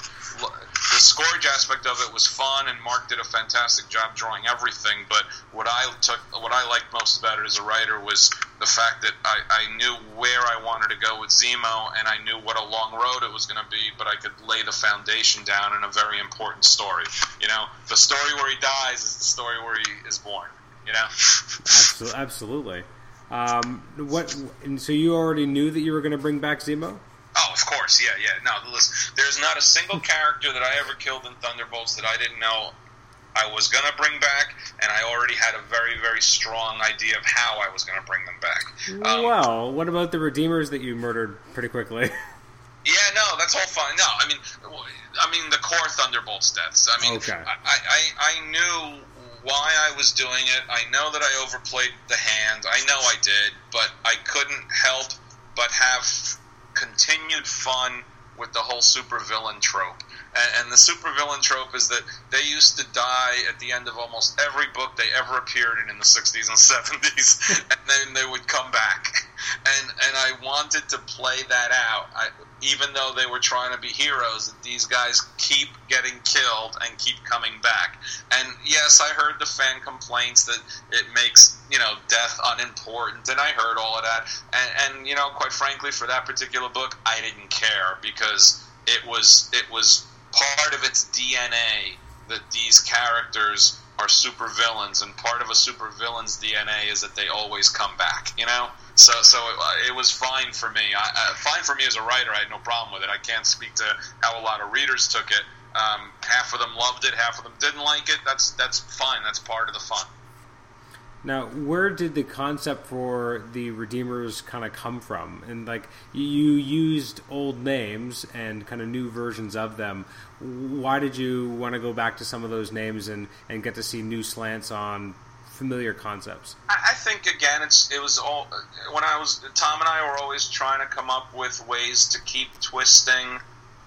The Scourge aspect of it was fun, and Mark did a fantastic job drawing everything. But what I took, what I liked most about it as a writer was the fact that I, I knew where I wanted to go with Zemo, and I knew what a long road it was going to be. But I could lay the foundation down in a very important story. You know, the story where he dies is the story where he is born. You know, absolutely. absolutely. Um, what? And so you already knew that you were going to bring back Zemo? Oh, of course, yeah, yeah. No, listen, there's not a single character that I ever killed in Thunderbolts that I didn't know I was going to bring back, and I already had a very, very strong idea of how I was going to bring them back. Um, well, what about the Redeemers that you murdered pretty quickly? [laughs] yeah, no, that's all fine. No, I mean, I mean the core Thunderbolts deaths. I mean, okay. I, I, I knew why I was doing it. I know that I overplayed the hand. I know I did, but I couldn't help but have continued fun with the whole supervillain trope. And, and the supervillain trope is that they used to die at the end of almost every book they ever appeared in in the 60s and 70s, [laughs] and then they would come back. And and I wanted to play that out. I, even though they were trying to be heroes, that these guys keep getting killed and keep coming back. And yes, I heard the fan complaints that it makes you know death unimportant, and I heard all of that. And, and you know, quite frankly, for that particular book, I didn't care because it was it was part of its DNA that these characters are super villains, and part of a super villain's DNA is that they always come back. You know, so so it, it was fine for me. I, uh, fine for me as a writer. I had no problem with it. I can't speak to how a lot of readers took it. Um, half of them loved it, half of them didn't like it. That's that's fine. That's part of the fun. Now, where did the concept for the Redeemers kind of come from? And like you used old names and kind of new versions of them. Why did you want to go back to some of those names and, and get to see new slants on familiar concepts? I think again, it's it was all when I was Tom and I were always trying to come up with ways to keep twisting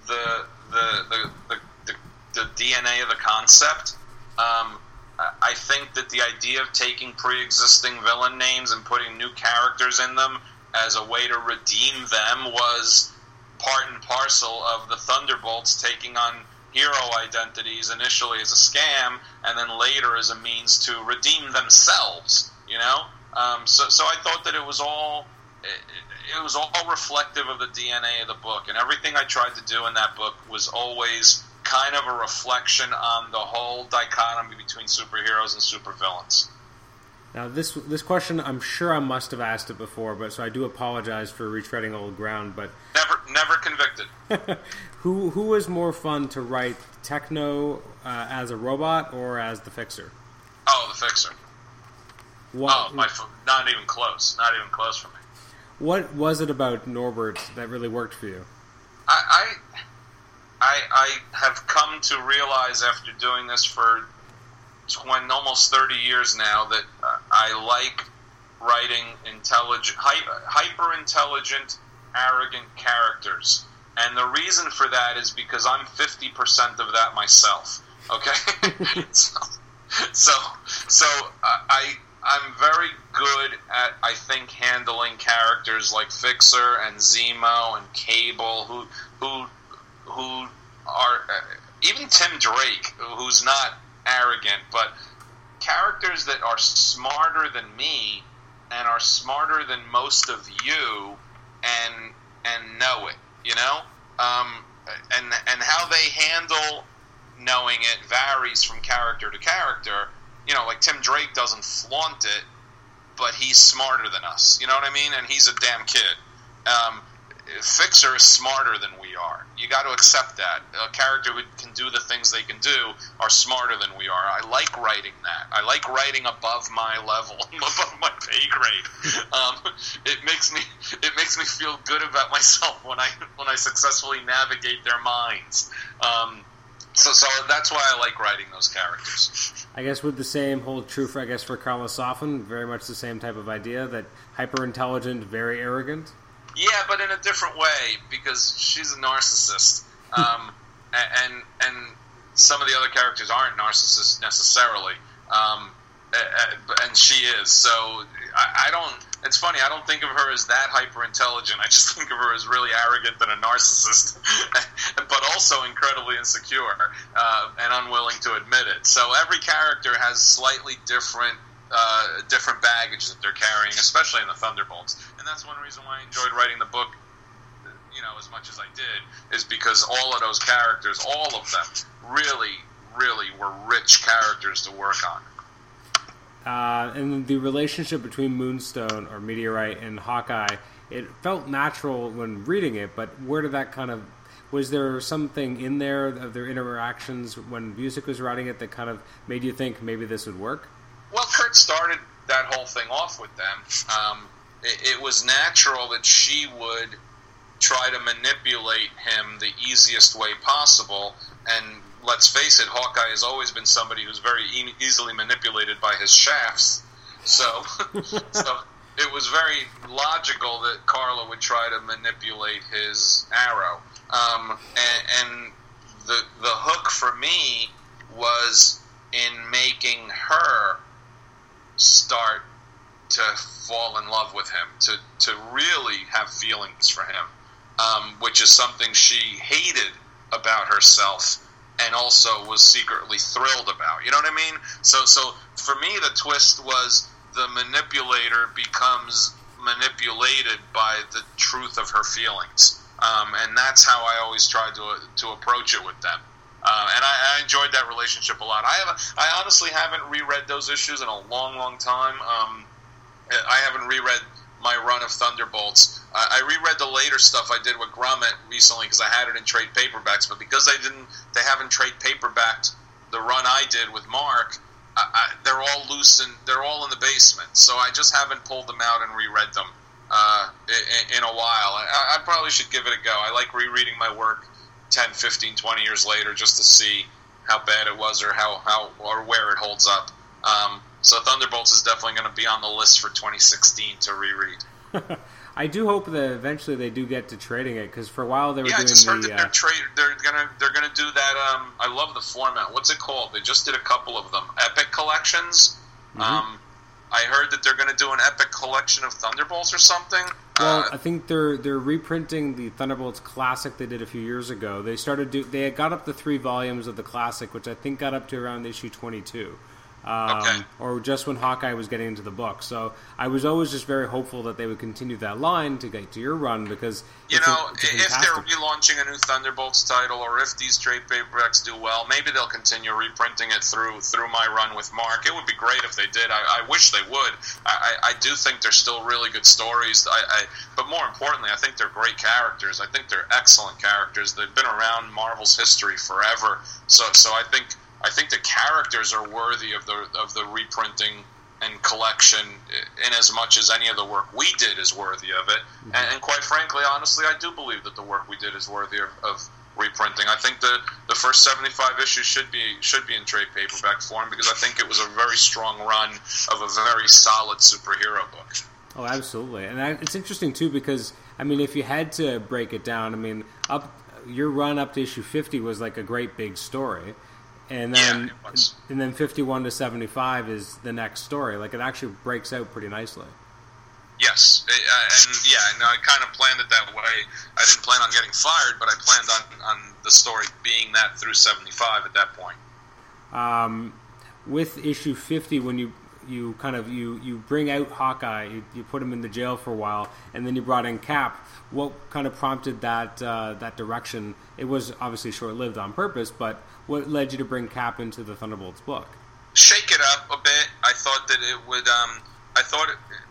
the the the the, the, the DNA of the concept. Um, I think that the idea of taking pre-existing villain names and putting new characters in them as a way to redeem them was part and parcel of the Thunderbolts taking on hero identities initially as a scam and then later as a means to redeem themselves. You know, um, so so I thought that it was all it, it was all reflective of the DNA of the book, and everything I tried to do in that book was always kind of a reflection on the whole dichotomy between superheroes and supervillains. Now, this this question, I'm sure I must have asked it before, but so I do apologize for retreading old ground. But [laughs] never, never convicted. [laughs] who who was more fun to write, Techno uh, as a robot or as the Fixer? Oh, the Fixer. What, oh, my, not even close. Not even close for me. What was it about Norbert that really worked for you? I, I I, I have come to realize after doing this for 20, almost 30 years now that uh, I like writing intelligent, hyper intelligent, arrogant characters. And the reason for that is because I'm 50% of that myself. Okay? [laughs] so, so, so I, I'm very good at, I think, handling characters like Fixer and Zemo and Cable, who, who, who are, uh, even Tim Drake, who's not arrogant, but characters that are smarter than me and are smarter than most of you and and know it you know? Um, and and how they handle knowing it varies from character to character. You know like Tim Drake doesn't flaunt it but he's smarter than us you know what I mean? And he's a damn kid. Um, Fixer is smarter than we are. You got to accept that. A character who can do the things they can do are smarter than we are. I like writing that. I like writing above my level, [laughs] above my pay grade. Um, it makes me it makes me feel good about myself when I when I successfully navigate their minds. Um, so, so that's why I like writing those characters. I guess would the same hold true for I guess for Karla Sofen? Very much the same type of idea that hyper intelligent, very arrogant. Yeah, but in a different way because she's a narcissist, um, and and some of the other characters aren't narcissists necessarily, um, and she is. So I, I don't. It's funny. I don't think of her as that hyper intelligent. I just [laughs] think of her as really arrogant and a narcissist, [laughs] but also incredibly insecure uh, and unwilling to admit it. So every character has slightly different uh, different baggage that they're carrying, especially in the Thunderbolts. And that's one reason why I enjoyed writing the book, you know, as much as I did, is because all of those characters, all of them, really, really were rich characters to work on. Uh, and the relationship between Moonstone or Meteorite and Hawkeye, it felt natural when reading it, but where did that kind of was there something in there of their interactions when Busiek was writing it that kind of made you think maybe this would work? Well, Kurt started that whole thing off with them. Um, it, it was natural that she would try to manipulate him the easiest way possible. And let's face it, Hawkeye has always been somebody who's very e- easily manipulated by his shafts. So, [laughs] so it was very logical that Karla would try to manipulate his arrow. Um, and, and the the hook for me was in making her start to fall in love with him, to, to really have feelings for him, um, which is something she hated about herself and also was secretly thrilled about. You know what I mean? So, so for me, the twist was the manipulator becomes manipulated by the truth of her feelings, um, and that's how I always tried to to approach it with them. Uh, and I, I, enjoyed that relationship a lot. I have, I honestly haven't reread those issues in a long, long time. Um, I haven't reread my run of Thunderbolts. I, I reread the later stuff I did with Grummett recently because I had it in trade paperbacks. But because they didn't, they haven't trade paperbacked the run I did with Mark. I, they're all loose and they're all in the basement. So I just haven't pulled them out and reread them uh, in, in, a while. I, I probably should give it a go. I like rereading my work 10, 15, 20 years later just to see how bad it was or how, how or where it holds up. Um, so Thunderbolts is definitely going to be on the list for 2016 to reread. [laughs] I do hope that eventually they do get to trading it because for a while they were yeah, doing I just heard the. That they're, uh, trade, they're gonna they're gonna do that. Um, I love the format. What's it called? They just did a couple of them. Epic collections. Mm-hmm. Um, I heard that they're going to do an epic collection of Thunderbolts or something. Well, uh, I think they're they're reprinting the Thunderbolts classic they did a few years ago. They started do they got up the three volumes of the classic, which I think got up to around issue twenty two um, okay. or just when Hawkeye was getting into the book. So I was always just very hopeful that they would continue that line to get to your run because you know a, if they're relaunching a new Thunderbolts title or if these trade paperbacks do well, maybe they'll continue reprinting it through through my run with Mark. It would be great if they did. I, I wish they would. I, I, do think they're still really good stories. I, but more importantly, I think they're great characters. I think they're excellent characters. They've been around Marvel's history forever. So so I think I think the characters are worthy of the of the reprinting and collection in as much as any of the work we did is worthy of it. Mm-hmm. And, and, quite frankly, honestly, I do believe that the work we did is worthy of, of, reprinting. I think the the first 75 issues should be should be in trade paperback form because I think it was a very strong run of a very solid superhero book. Oh, absolutely, and I, it's interesting too because I mean, if you had to break it down, I mean, up your run up to issue 50 was like a great big story. And then, Yeah, and then 51 to 75 is the next story. Like it actually breaks out pretty nicely. Yes, uh, and yeah, and I kind of planned it that way. I didn't plan on getting fired, but I planned on, on the story being that through 75 at that point. Um, with issue 50, when you you kind of you, you bring out Hawkeye, you, you put him in the jail for a while, and then you brought in Cap. What kind of prompted that uh, that direction? It was obviously short lived on purpose, but what led you to bring Cap into the Thunderbolts book? Shake it up a bit. I thought that it would. Um, I thought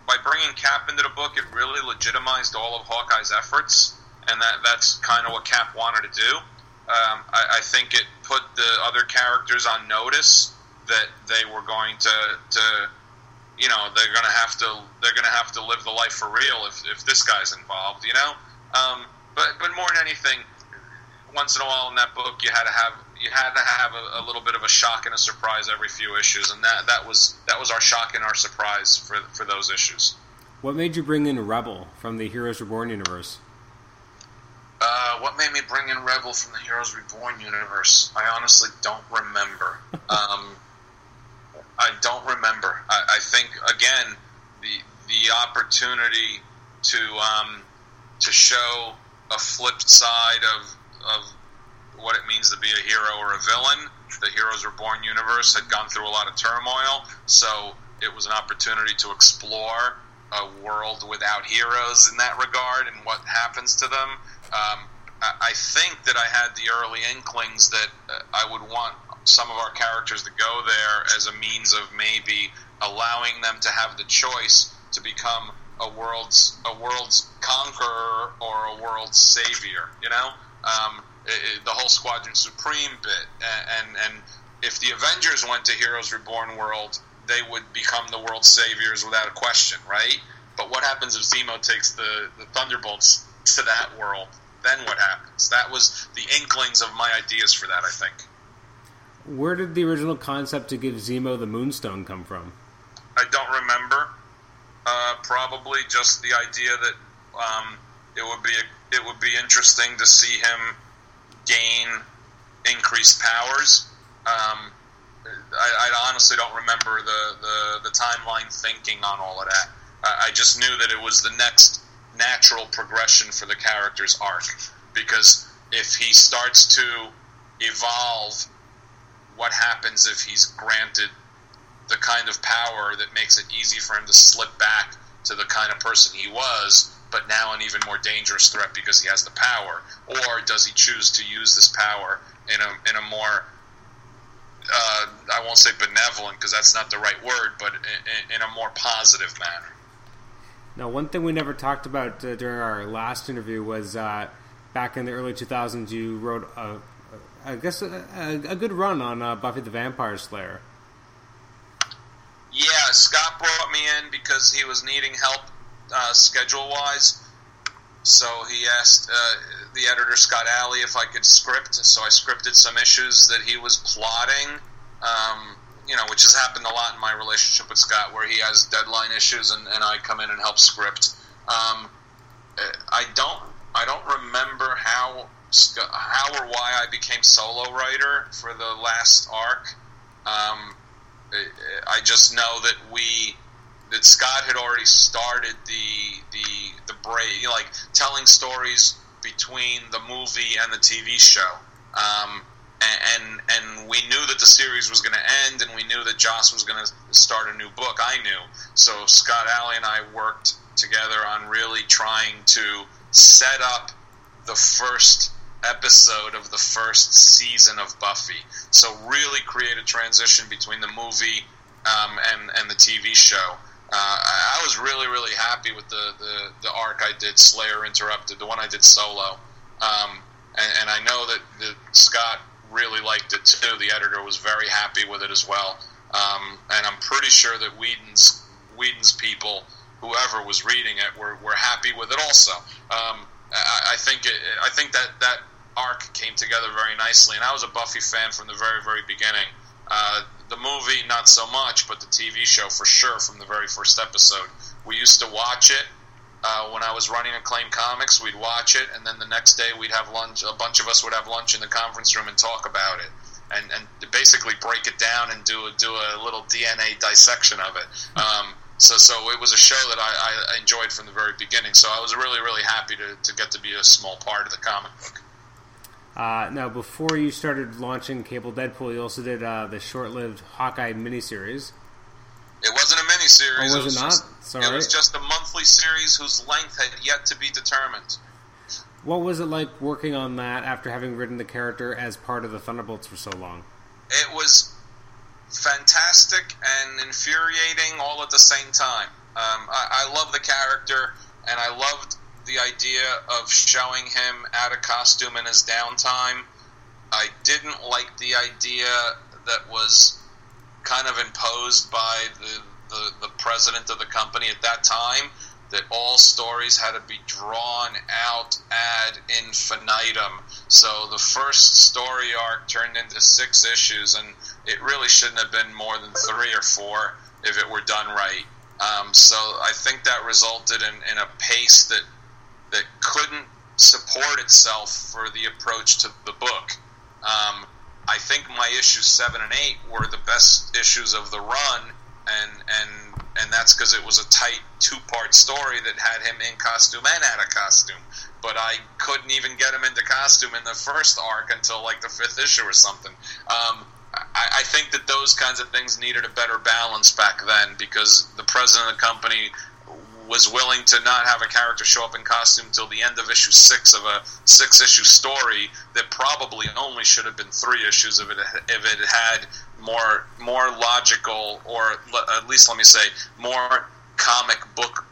by bringing Cap into the book, it really legitimized all of Hawkeye's efforts, and that that's kind of what Cap wanted to do. Um, I, I think it put the other characters on notice that they were going to, to you know, they're going to have to they're going to have to live the life for real if, if this guy's involved, you know. Um, but but more than anything, once in a while in that book, you had to have you had to have a, a, little bit of a shock and a surprise every few issues, and that that was that was our shock and our surprise for for those issues. What made you bring in Rebel from the Heroes Reborn universe? Uh, what made me bring in Rebel from the Heroes Reborn universe? I honestly don't remember. [laughs] um, I don't remember. I, I, think again the the opportunity to um, to show a flipped side of of what it means to be a hero or a villain. The Heroes Reborn universe had gone through a lot of turmoil, so it was an opportunity to explore a world without heroes in that regard and what happens to them. Um, I think that I had the early inklings that uh, I would want some of our characters to go there as a means of maybe allowing them to have the choice to become a world's a world's conqueror or a world's savior. You know, um, the whole Squadron Supreme bit, and, and and if the Avengers went to Heroes Reborn world, they would become the world's saviors without a question, right? But what happens if Zemo takes the, the Thunderbolts to that world? Then what happens? That was the inklings of my ideas for that, I think. Where did the original concept to give Zemo the Moonstone come from? I don't remember. Uh, probably just the idea that um, it would be a, it would be interesting to see him gain increased powers. Um, I, I, honestly don't remember the, the, the, timeline thinking on all of that. I, I just knew that it was the next natural progression for the character's arc. Because if he starts to evolve, what happens if he's granted the kind of power that makes it easy for him to slip back to the kind of person he was, but now an even more dangerous threat because he has the power? Or does he choose to use this power in a, in a more uh, I won't say benevolent because that's not the right word, but in, in, a more positive manner. Now, one thing we never talked about uh, during our last interview was uh, back in the early 2000s, you wrote, a, I guess, a, a, good run on uh, Buffy the Vampire Slayer. Yeah, Scott brought me in because he was needing help uh, schedule wise. So he asked uh, the editor Scott Allie if I could script. So I scripted some issues that he was plotting. Um, you know, which has happened a lot in my relationship with Scott, where he has deadline issues and, and I come in and help script. Um, I don't I don't remember how how or why I became solo writer for the last arc. Um, I just know that we that Scott had already started the the the break, you know, like telling stories between the movie and the TV show. Um, and, and we knew that the series was going to end, and we knew that Joss was going to start a new book. I knew. So Scott Allie and I worked together on really trying to set up the first episode of the first season of Buffy. So really create a transition between the movie um, and and the TV show. Uh, I was really really happy with the, the, the arc I did Slayer Interrupted, the one I did solo, um, and, and, I know that, that Scott really liked it too. The editor was very happy with it as well, um, and I'm pretty sure that Whedon's Whedon's people, whoever was reading it, were, were happy with it also. Um, I, I, think it, I think that that arc came together very nicely. And I was a Buffy fan from the very, very beginning. Uh, the movie, not so much, but the TV show for sure from the very first episode. We used to watch it uh, when I was running Acclaim Comics. We'd watch it, and then the next day we'd have lunch. A bunch of us would have lunch in the conference room and talk about it. And, and basically break it down and do a, do a little DNA dissection of it. Um, so so it was a show that I, I, enjoyed from the very beginning. So I was really really happy to, to get to be a small part of the comic book. Uh, now, before you started launching Cable Deadpool, you also did uh, the short-lived Hawkeye miniseries. It wasn't a miniseries. Oh, was it, was it not? Just, Sorry. It was just a monthly series whose length had yet to be determined. What was it like working on that after having written the character as part of the Thunderbolts for so long? It was fantastic and infuriating all at the same time. Um, I, I love the character, and I loved the idea of showing him out of costume in his downtime. I didn't like the idea that was kind of imposed by the, the, the president of the company at that time that all stories had to be drawn out ad infinitum. So the first story arc turned into six issues, and it really shouldn't have been more than three or four if it were done right. Um, so I think that resulted in, in a pace that that couldn't support itself for the approach to the book. Um, I think my issues seven and eight were the best issues of the run, and and and that's because it was a tight two part story that had him in costume and out of costume. But I couldn't even get him into costume in the first arc until like the fifth issue or something. Um, I, I think that those kinds of things needed a better balance back then because the president of the company was willing to not have a character show up in costume till the end of issue six of a six issue story that probably only should have been three issues if it if it had more more logical or at least let me say more comic book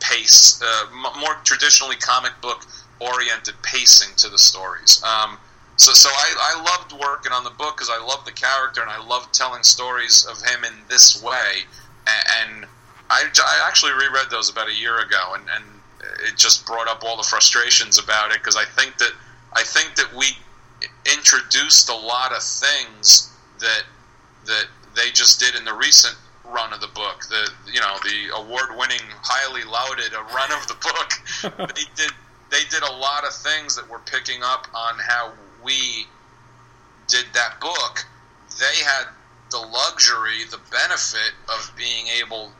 pace, uh, more traditionally comic book oriented pacing to the stories. Um, so, so I, I loved working on the book because I loved the character and I loved telling stories of him in this way. And, and I, I actually reread those about a year ago, and, and it just brought up all the frustrations about it because I think that I think that we introduced a lot of things that that they just did in the recent run of the book. The you know the award-winning, highly lauded run of the book. [laughs] they did they did a lot of things that were picking up on how we did that book. They had the luxury, the benefit of being able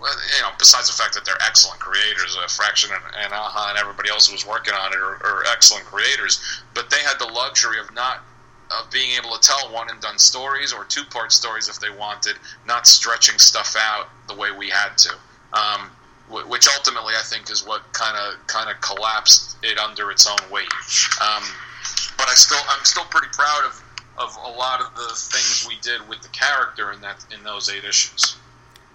you know, besides the fact that they're excellent creators, uh, Fraction and, and Aja and everybody else who was working on it are, are, excellent creators, but they had the luxury of not of being able to tell one and done stories or two part stories if they wanted, not stretching stuff out the way we had to. Um, which ultimately I think is what kind of kind of collapsed it under its own weight. Um, but I still I'm still pretty proud of, of a lot of the things we did with the character in that in those eight issues.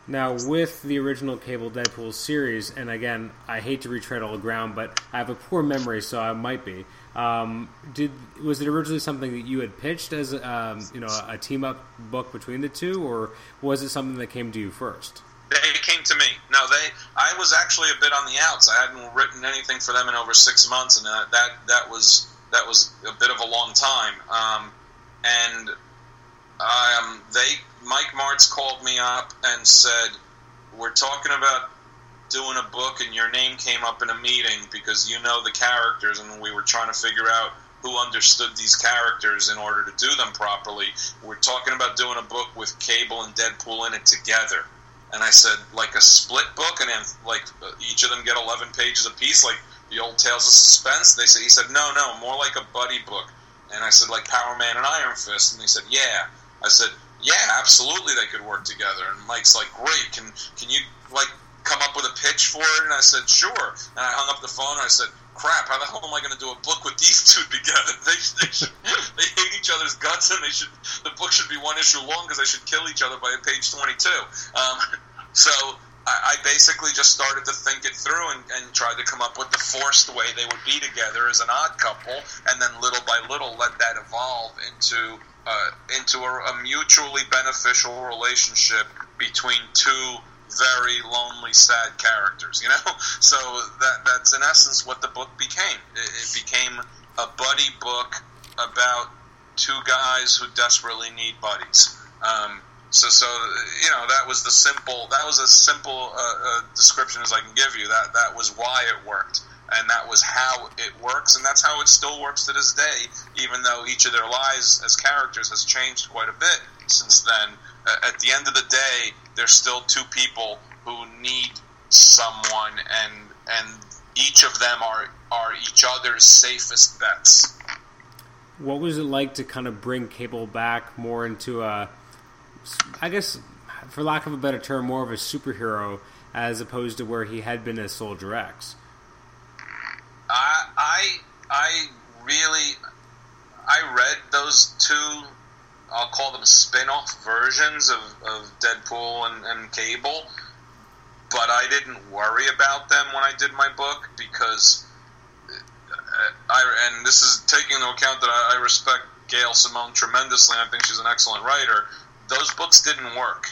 Now, with the original Cable Deadpool series, and again, I hate to retread all the ground, but I have a poor memory, so I might be. Um, did was it originally something that you had pitched as um, you know a team up book between the two, or was it something that came to you first? They came to me. No, they. I was actually a bit on the outs. I hadn't written anything for them in over six months, and that that, that was that was a bit of a long time. Um, and um, they Mike Marts called me up and said, "We're talking about doing a book, and your name came up in a meeting because you know the characters, and we were trying to figure out." Who understood these characters in order to do them properly? We're talking about doing a book with Cable and Deadpool in it together. And I said, like a split book, and then like each of them get eleven pages apiece, like the old Tales of Suspense. They said, he said, no, no, more like a buddy book. And I said, like Power Man and Iron Fist. And he said, yeah. I said, yeah, absolutely, they could work together. And Mike's like, great. Can can you like come up with a pitch for it? And I said, sure. And I hung up the phone and I said, crap, how the hell am I going to do a book with these [laughs] two together? They, they, should, they hate each other's guts, and they should the book should be one issue long because they should kill each other by page twenty two. Um, [laughs] so I, basically just started to think it through and, and tried to come up with the forced way they would be together as an odd couple, and then little by little let that evolve into uh, into a, a mutually beneficial relationship between two very lonely, sad characters. You know, [laughs] so that that's in essence what the book became. It, it became a buddy book about two guys who desperately need buddies. Um, so, so you know, that was the simple. That was as simple uh, uh, description as I can give you. That that was why it worked, and that was how it works, and that's how it still works to this day. Even though each of their lives as characters has changed quite a bit since then. Uh, at the end of the day, there's still two people who need someone, and and each of them are are each other's safest bets. What was it like to kind of bring Cable back more into a, I guess, for lack of a better term, more of a superhero as opposed to where he had been as Soldier X? I I really I read those two. I'll call them spin-off versions of, of Deadpool and, and Cable but I didn't worry about them when I did my book because uh, I and this is taking into account that I, I respect Gail Simone tremendously. I think she's an excellent writer. Those books didn't work.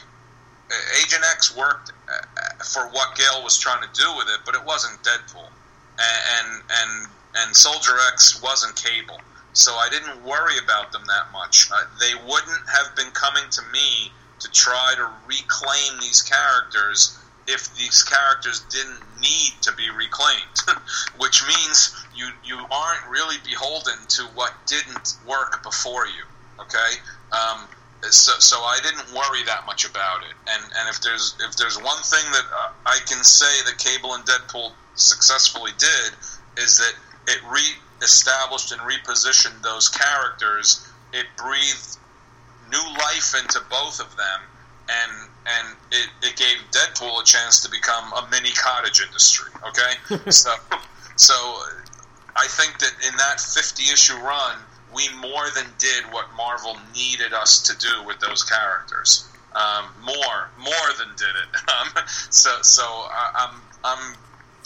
Uh, Agent X worked uh, uh, for what Gail was trying to do with it, but it wasn't Deadpool, and and and Soldier X wasn't Cable. So I didn't worry about them that much. Uh, they wouldn't have been coming to me to try to reclaim these characters if these characters didn't need to be reclaimed, [laughs] which means you you aren't really beholden to what didn't work before you. Okay, um, so so I didn't worry that much about it. And and if there's if there's one thing that uh, I can say that Cable and Deadpool successfully did is that it re-established and repositioned those characters. It breathed new life into both of them and and it, it gave Deadpool a chance to become a mini cottage industry. Okay, [laughs] so so I think that in that fifty issue run, we more than did what Marvel needed us to do with those characters. Um, more more than did it. [laughs] Um, so so I, I'm I'm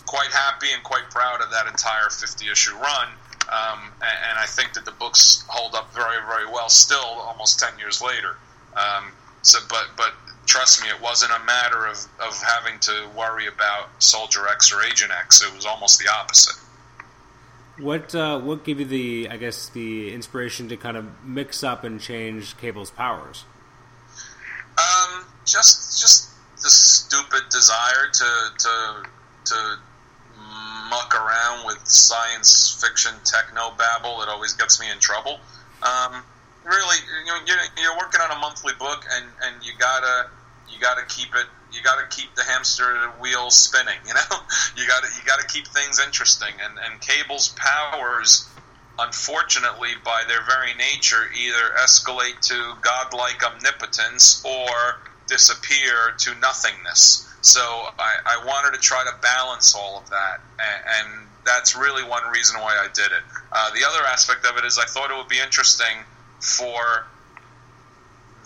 quite happy and quite proud of that entire fifty issue run. Um, and, and, I think that the books hold up very, very well still, almost ten years later. Um, so, but but trust me, it wasn't a matter of, of having to worry about Soldier X or Agent X. It was almost the opposite. What uh, what gave you the I guess the inspiration to kind of mix up and change Cable's powers? Um, just just the stupid desire to to to muck around with science fiction techno babble It always gets me in trouble. Um, really, you know, you're, you're working on a monthly book, and, and you gotta you gotta keep it. You gotta keep the hamster wheel spinning. You know, [laughs] you gotta you gotta keep things interesting. And and Cable's powers, unfortunately, by their very nature, either escalate to godlike omnipotence or disappear to nothingness. So I, I wanted to try to balance all of that, and, and that's really one reason why I did it. Uh, the other aspect of it is I thought it would be interesting for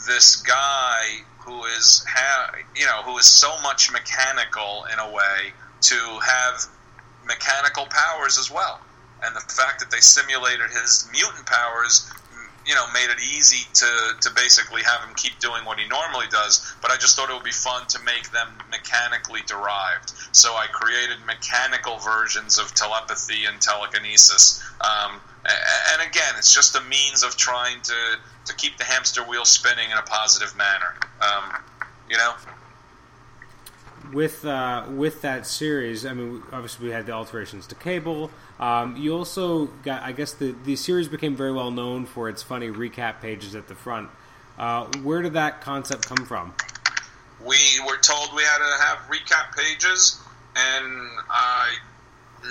this guy who is ha- you know who is so much mechanical in a way to have mechanical powers as well. And the fact that they simulated his mutant powers you know made it easy to to basically have him keep doing what he normally does but i just thought it would be fun to make them mechanically derived so i created mechanical versions of telepathy and telekinesis um, and again, it's just a means of trying to, to keep the hamster wheel spinning in a positive manner. Um, you know. With uh, with that series, I mean, obviously we had the alterations to Cable. Um, you also got, I guess, the the series became very well known for its funny recap pages at the front. Uh, where did that concept come from? We were told we had to have recap pages, and I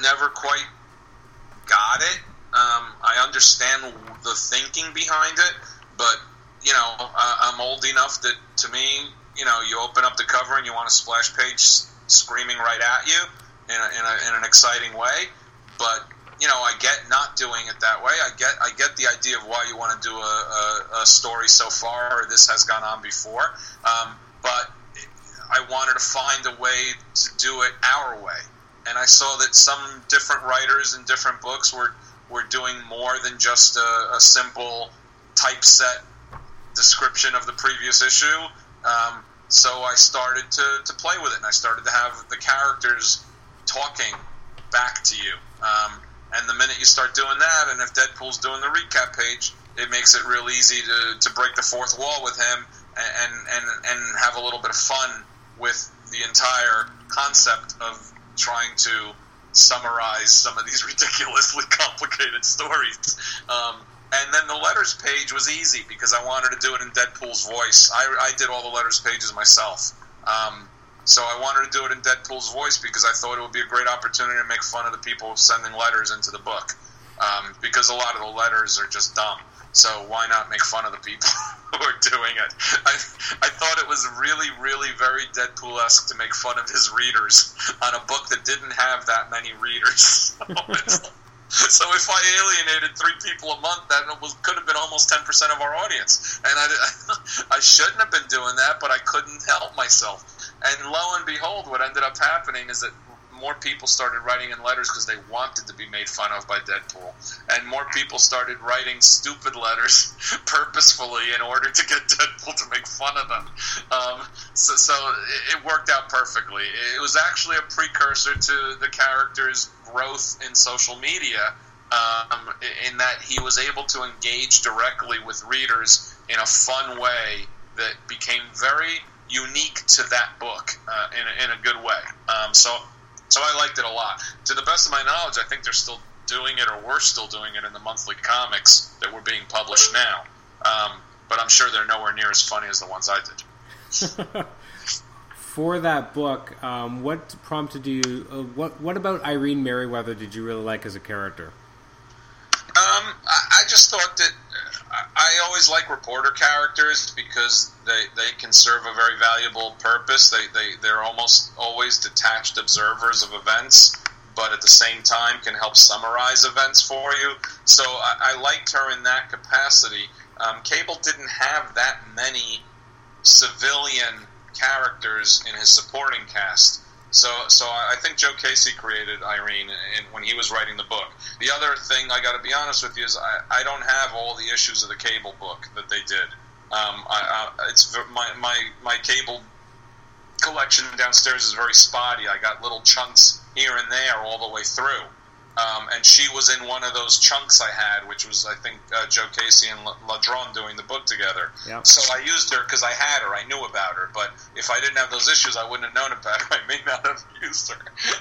never quite got it. Um, I understand the thinking behind it, but you know, I, I'm old enough that to me, you know, you open up the cover and you want a splash page screaming right at you in, a, in, a, in an exciting way. But you know, I get not doing it that way. I get I get the idea of why you want to do a, a, a story so far, or this has gone on before. Um, but I wanted to find a way to do it our way, and I saw that some different writers in different books were we're doing more than just a, a simple typeset description of the previous issue. Um, so I started to, to play with it, and I started to have the characters talking back to you. Um, And the minute you start doing that, and if Deadpool's doing the recap page, it makes it real easy to, to break the fourth wall with him and, and and have a little bit of fun with the entire concept of trying to summarize some of these [laughs] ridiculously complicated stories. Um, and then the letters page was easy because I wanted to do it in Deadpool's voice. I, I did all the letters pages myself. Um, so I wanted to do it in Deadpool's voice because I thought it would be a great opportunity to make fun of the people sending letters into the book. Um, because a lot of the letters are just dumb. So why not make fun of the people [laughs] who are doing it? I, I thought it was really, really very Deadpool esque to make fun of his readers on a book that didn't have that many readers. [laughs] so if I alienated three people a month, that was, could have been almost ten percent of our audience, and I, [laughs] I shouldn't have been doing that, but I couldn't help myself. And lo and behold, what ended up happening is that more people started writing in letters because they wanted to be made fun of by Deadpool, and more people started writing stupid letters [laughs] purposefully in order to get [laughs] Deadpool to make fun of them. Um, so, so it worked out perfectly. It was actually a precursor to the character's growth in social media. Um, in that he was able to engage directly with readers in a fun way that became very unique to that book uh, in, a, in a good way. Um, so so I liked it a lot. To the best of my knowledge, I think they're still doing it, or we're still doing it in the monthly comics that were being published now. Um, but I'm sure they're nowhere near as funny as the ones I did. [laughs] For that book, um, what prompted you? Uh, what What about Irene Merryweather did you really like as a character? Um, I, I just thought that I always like reporter characters because they, they can serve a very valuable purpose. They, they, they're almost always detached observers of events, but at the same time can help summarize events for you. So I, I liked her in that capacity. Um, Cable didn't have that many civilian characters in his supporting cast. So, so I think Joe Casey created Irene in, when he was writing the book. The other thing I got to be honest with you is I, I don't have all the issues of the Cable book that they did. Um, I, I, it's my, my my Cable collection downstairs is very spotty. I got little chunks here and there all the way through. Um, and she was in one of those chunks I had, which was I think uh, Joe Casey and Ladronn doing the book together. Yep. So I used her because I had her, I knew about her. But if I didn't have those issues, I wouldn't have known about her. [laughs] I may not have used her.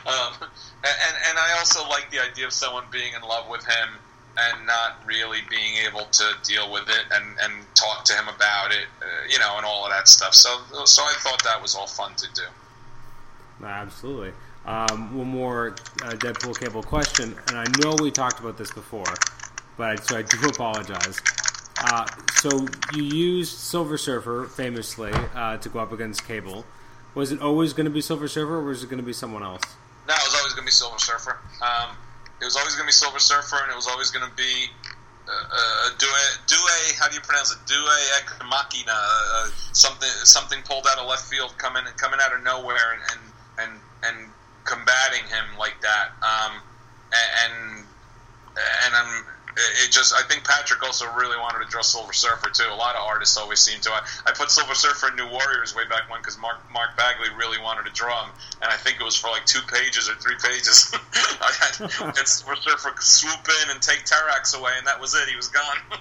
Um, and and I also like the idea of someone being in love with him and not really being able to deal with it and, and talk to him about it, uh, you know, and all of that stuff. So so I thought that was all fun to do. Absolutely. Um, one more uh, Deadpool cable question, and I know we talked about this before, but so I do apologize. Uh, so you used Silver Surfer famously uh, to go up against Cable. Was it always going to be Silver Surfer, or was it going to be someone else? No, it was always going to be Silver Surfer. Um, it was always going to be Silver Surfer, and it was always going to be uh, uh, Due, Due, how do you pronounce it? Due Ek Machina, uh, something something pulled out of left field, coming coming out of nowhere, and and and, and combating him like that. Um, and and I'm it just I think Patrick also really wanted to draw Silver Surfer too. A lot of artists always seem to. I, I put Silver Surfer in New Warriors way back when because Mark Mark Bagley really wanted to draw him, and I think it was for like two pages or three pages. [laughs] I [laughs] had, Silver Surfer swoop in and take Terrax away, and that was it. He was gone. [laughs]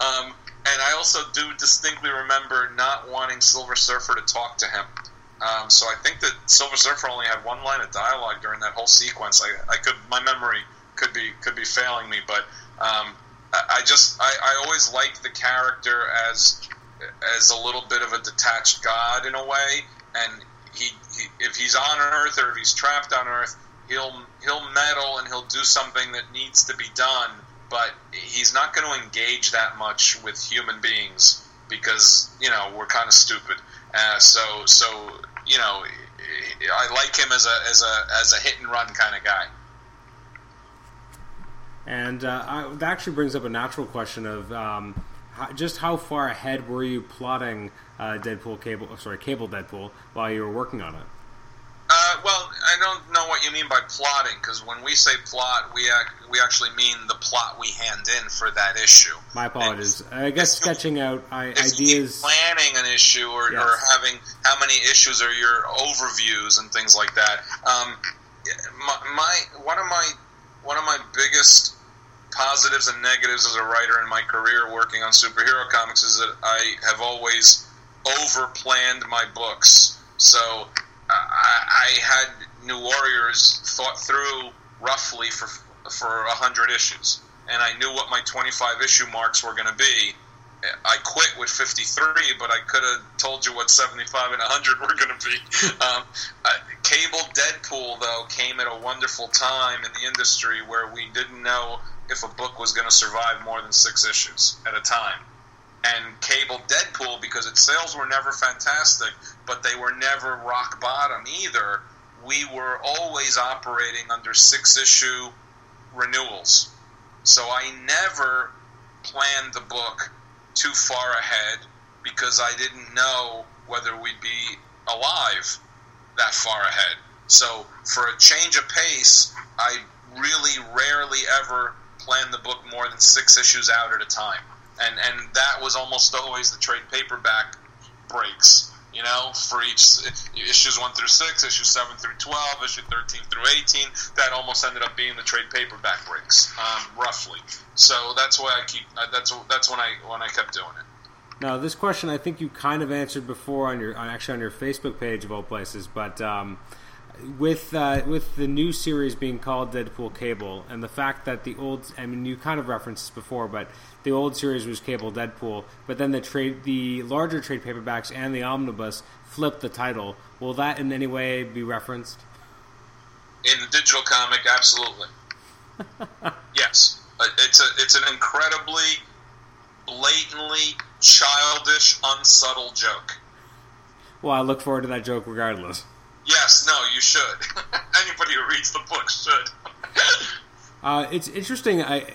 um, and I also do distinctly remember not wanting Silver Surfer to talk to him. Um, so I think that Silver Surfer only had one line of dialogue during that whole sequence. I, I could my memory could be could be failing me, but um, I, I, just I, I always like the character as as a little bit of a detached god in a way, and he, he if he's on Earth or if he's trapped on Earth, he'll he'll meddle and he'll do something that needs to be done, but he's not going to engage that much with human beings because you know we're kind of stupid. Uh, so so you know, I like him as a as a as a hit and run kind of guy. And uh, I, that actually brings up a natural question of um, how, just how far ahead were you plotting uh, Deadpool cable, sorry, Cable Deadpool while you were working on it? Uh, well, I don't know what you mean by plotting because when we say plot, we ac- we actually mean the plot we hand in for that issue. My apologies. And I guess sketching out ideas, planning an issue, or, yes. or, having how many issues are your overviews and things like that. Um, my, my one of my one of my biggest positives and negatives as a writer in my career working on superhero comics is that I have always over planned my books. So I, had New Warriors thought through roughly for for hundred issues, and I knew what my twenty five issue marks were going to be. I quit with 53, but I could have told you what 75 and 100 were going to be. [laughs] um, uh, Cable Deadpool, though, came at a wonderful time in the industry where we didn't know if a book was going to survive more than six issues at a time. And Cable Deadpool, because its sales were never fantastic, but they were never rock bottom either, we were always operating under six issue renewals. So I never planned the book too far ahead because I didn't know whether we'd be alive that far ahead. So for a change of pace, I really rarely ever plan the book more than six issues out at a time, and and that was almost always the trade paperback breaks. You know, for each issues one through six, issue seven through twelve, issue thirteen through eighteen, that almost ended up being the trade paperback breaks, um, roughly. So that's why I keep. Uh, that's that's when I when I kept doing it. Now, this question I think you kind of answered before on your on actually on your Facebook page of all places, but um, with uh, with the new series being called Deadpool Cable and the fact that the old I mean you kind of referenced this before, but the old series was Cable Deadpool, but then the trade the larger trade paperbacks and the omnibus flipped the title. Will that in any way be referenced? In the digital comic, absolutely. [laughs] yes, uh, it's a it's an incredibly blatantly childish, unsubtle joke. Well, I look forward to that joke regardless. Yes, no, you should. [laughs] Anybody who reads the book should. [laughs] uh, it's interesting. I,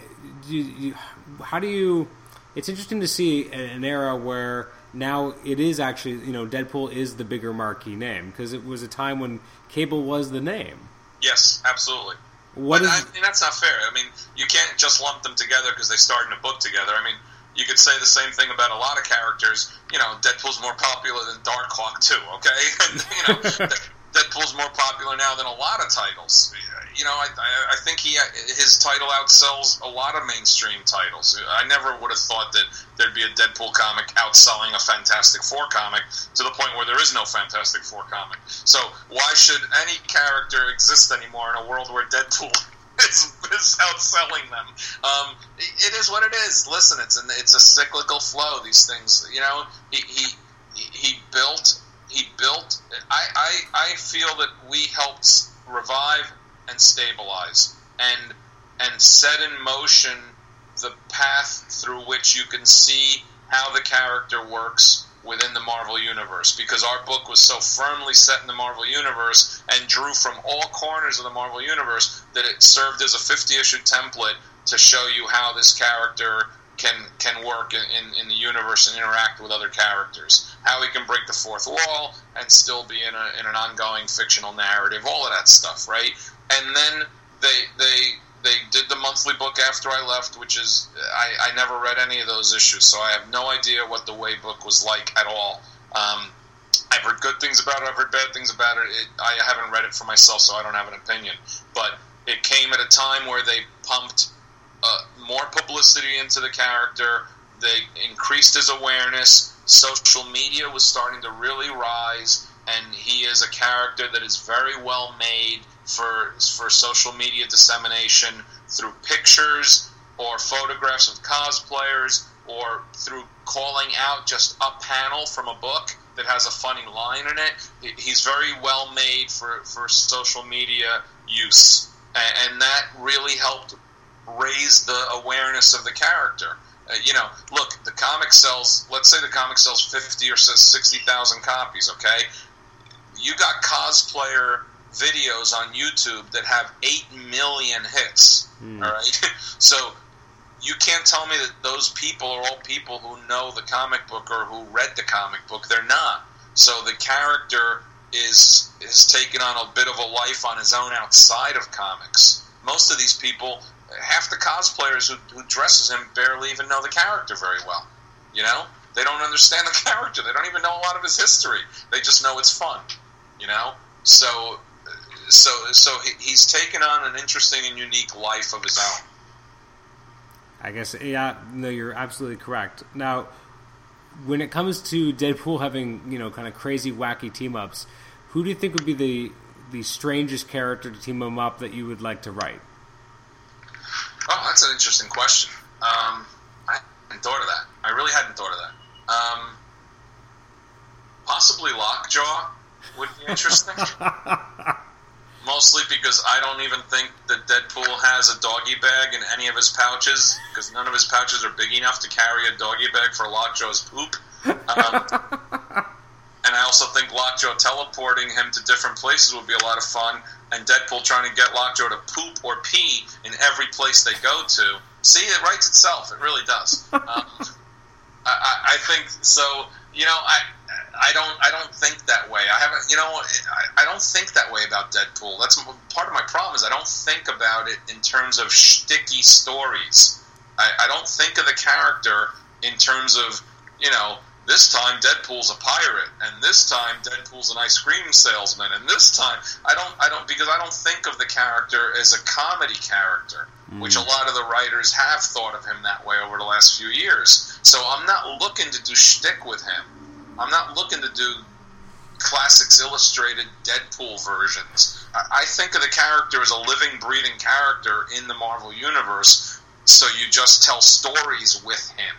you, you, how do you? It's interesting to see an era where now it is actually you know Deadpool is the bigger marquee name because it was a time when Cable was the name. Yes, absolutely. What but, is, I mean, that's not fair. I mean, you can't just lump them together because they start in a book together. I mean, you could say the same thing about a lot of characters. You know, Deadpool's more popular than Darkhawk too. Okay, [laughs] and, you know, [laughs] Deadpool's more popular now than a lot of titles. You know, I, I think he his title outsells a lot of mainstream titles. I never would have thought that there'd be a Deadpool comic outselling a Fantastic Four comic to the point where there is no Fantastic Four comic. So why should any character exist anymore in a world where Deadpool [laughs] is, is outselling them? Um, it is what it is. Listen, it's an, it's a cyclical flow. These things, you know, he he he built he built. I, I, I feel that we helped revive and stabilize and and set in motion the path through which you can see how the character works within the Marvel Universe because our book was so firmly set in the Marvel Universe and drew from all corners of the Marvel Universe that it served as a 50 issue template to show you how this character can can work in, in the universe and interact with other characters. How he can break the fourth wall and still be in, a, in an ongoing fictional narrative. All of that stuff, right? And then they they they did the monthly book after I left, which is I, I never read any of those issues, so I have no idea what the Way book was like at all. Um, I've heard good things about it. I've heard bad things about it. it. I haven't read it for myself, so I don't have an opinion. But it came at a time where they pumped uh, more publicity into the character. They increased his awareness. Social media was starting to really rise, and he is a character that is very well made for for social media dissemination through pictures or photographs of cosplayers or through calling out just a panel from a book that has a funny line in it. He's very well made for, for social media use. And that really helped raise the awareness of the character. Uh, you know, look, the comic sells. Let's say the comic sells fifty or sixty thousand copies. Okay, you got cosplayer videos on YouTube that have eight million hits. Mm. All right, [laughs] so you can't tell me that those people are all people who know the comic book or who read the comic book. They're not. So the character is is taken on a bit of a life on his own outside of comics. Most of these people half the cosplayers who, who dresses him barely even know the character very well. You know, they don't understand the [laughs] character. They don't even know a lot of his history. They just know it's fun. You know, so so so he, he's taken on an interesting and unique life of his own. I guess yeah, no, you're absolutely correct. Now, when it comes to Deadpool having you know kind of crazy wacky team ups, who do you think would be the the strangest character to team him up that you would like to write? Oh, that's an interesting question. Um, I hadn't thought of that. I really hadn't thought of that. Um, possibly Lockjaw would be interesting. [laughs] Mostly because I don't even think that Deadpool has a doggy bag in any of his pouches, because none of his pouches are big enough to carry a doggy bag for Lockjaw's poop. Um, [laughs] and I also think Lockjaw teleporting him to different places would be a lot of fun, and Deadpool trying to get Lockjaw to poop or pee in every place they go to. See, it writes itself. It really does. [laughs] Um, I, I think so. You know, I I don't I don't think that way. I haven't you know I, I don't think that way about Deadpool. That's part of my problem is I don't think about it in terms of shticky stories. I, I don't think of the character in terms of you know this time Deadpool's a pirate, and this time Deadpool's an ice cream salesman, and this time I don't I don't because I don't think of the character as a comedy character, mm. which a lot of the writers have thought of him that way over the last few years. So I'm not looking to do shtick with him. I'm not looking to do classics illustrated Deadpool versions. I think of the character as a living, breathing character in the Marvel universe. So you just tell stories with him.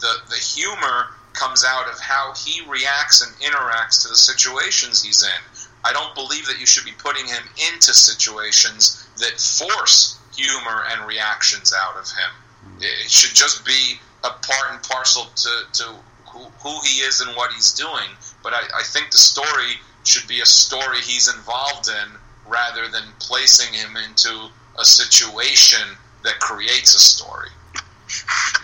The the humor comes out of how he reacts and interacts to the situations he's in. I don't believe that you should be putting him into situations that force humor and reactions out of him. Mm-hmm. It should just be a part and parcel to, to who, who he is and what he's doing. But I, I think the story should be a story he's involved in rather than placing him into a situation that creates a story.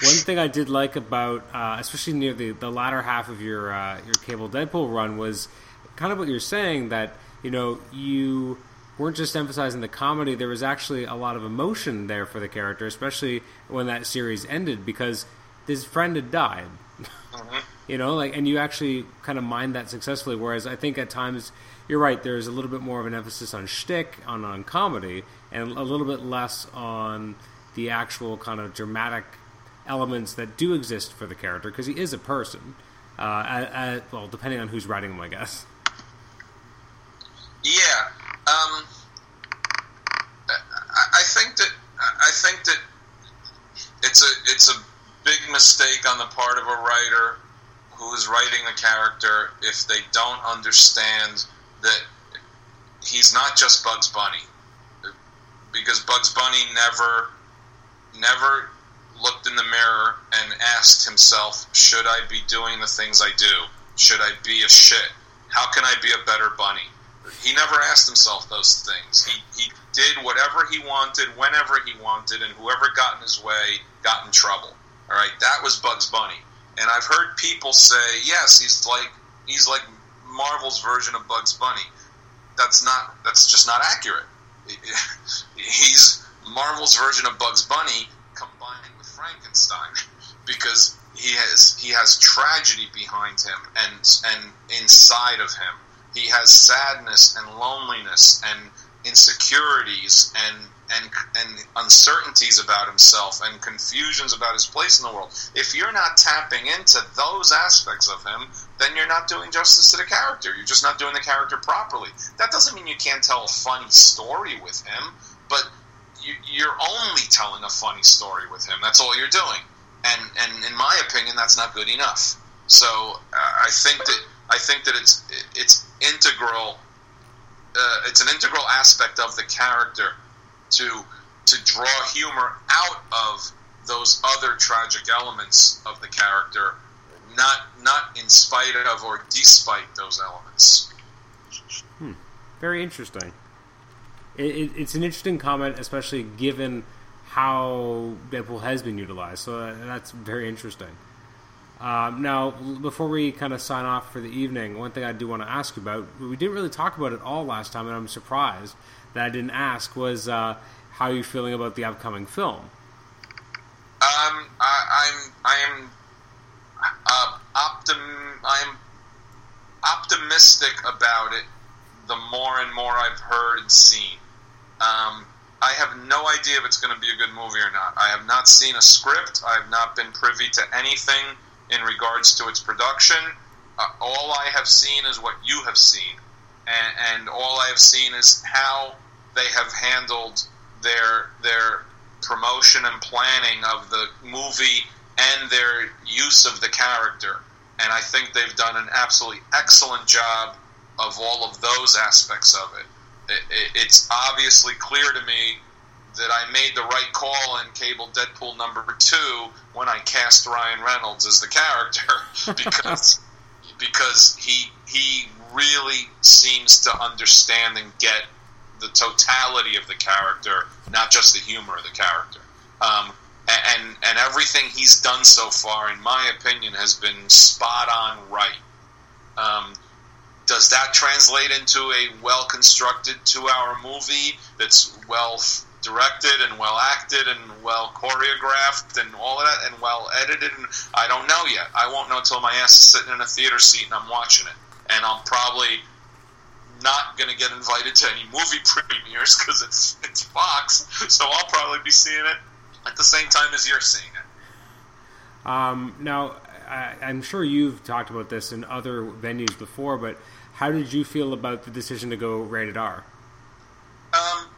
One thing I did like about, uh, especially near the, the latter half of your uh, your cable Deadpool run, was kind of what you're saying that you know you weren't just emphasizing the comedy. There was actually a lot of emotion there for the character, especially when that series ended because his friend had died. Mm-hmm. you know, like, and you actually kind of mined that successfully. Whereas I think at times you're right. There's a little bit more of an emphasis on shtick, on on comedy, and a little bit less on the actual kind of dramatic elements that do exist for the character because he is a person. Uh, well, depending on who's writing him, I guess. Yeah, um, I think that I think that it's a it's a big mistake on the part of a writer who is writing a character if they don't understand that he's not just Bugs Bunny. Because Bugs Bunny never never looked in the mirror and asked himself, should I be doing the things I do? Should I be a shit? How can I be a better bunny? He never asked himself those things. He, he did whatever he wanted, whenever he wanted, and whoever got in his way got in trouble. All right, that was Bugs Bunny, and I've heard people say, yes, he's like he's like Marvel's version of Bugs Bunny. That's not. That's just not accurate. [laughs] He's Marvel's version of Bugs Bunny combined with Frankenstein [laughs] because he has he has tragedy behind him and and inside of him he has sadness and loneliness and insecurities and and and uncertainties about himself and confusions about his place in the world. If you're not tapping into those aspects of him, then you're not doing justice to the character. You're just not doing the character properly. That doesn't mean you can't tell a funny story with him, but you, are only telling a funny story with him. That's all you're doing, and and in my opinion, that's not good enough. So uh, I think that I think that it's it's integral. Uh, it's an integral aspect of the character to to draw humor out of those other tragic elements of the character, not not in spite of or despite those elements. Hmm. Very interesting. It, it, it's an interesting comment, especially given how Deadpool has been utilized. So that's very interesting. Um, now, before we kind of sign off for the evening, one thing I do want to ask you about, we didn't really talk about it all last time, and I'm surprised that I didn't ask, was uh, how are you feeling about the upcoming film? Um, I, am I am uh, optim, I am optimistic about it the more and more I've heard and seen. Um, I have no idea if it's going to be a good movie or not. I have not seen a script. I have not been privy to anything in regards to its production. Uh, all I have seen is what you have seen, and, and all I have seen is how they have handled their their promotion and planning of the movie and their use of the character. And I think they've done an absolutely excellent job of all of those aspects of it. It, it it's obviously clear to me that I made the right call in Cable Deadpool number two when I cast Ryan Reynolds as the character [laughs] because because he he really seems to understand and get the totality of the character, not just the humor of the character. Um, and and everything he's done so far, in my opinion, has been spot on right. Um, does that translate into a well constructed two hour movie that's well directed and well acted and well choreographed and all of that and well edited? And I don't know yet. I won't know until my ass is sitting in a theater seat and I'm watching it. And I'm probably not going to get invited to any movie [laughs] premieres because it's it's Fox, so I'll probably be seeing it at the same time as you're seeing it. Um, now, I, I'm sure you've talked about this in other venues before, but how did you feel about the decision to go rated R? Um,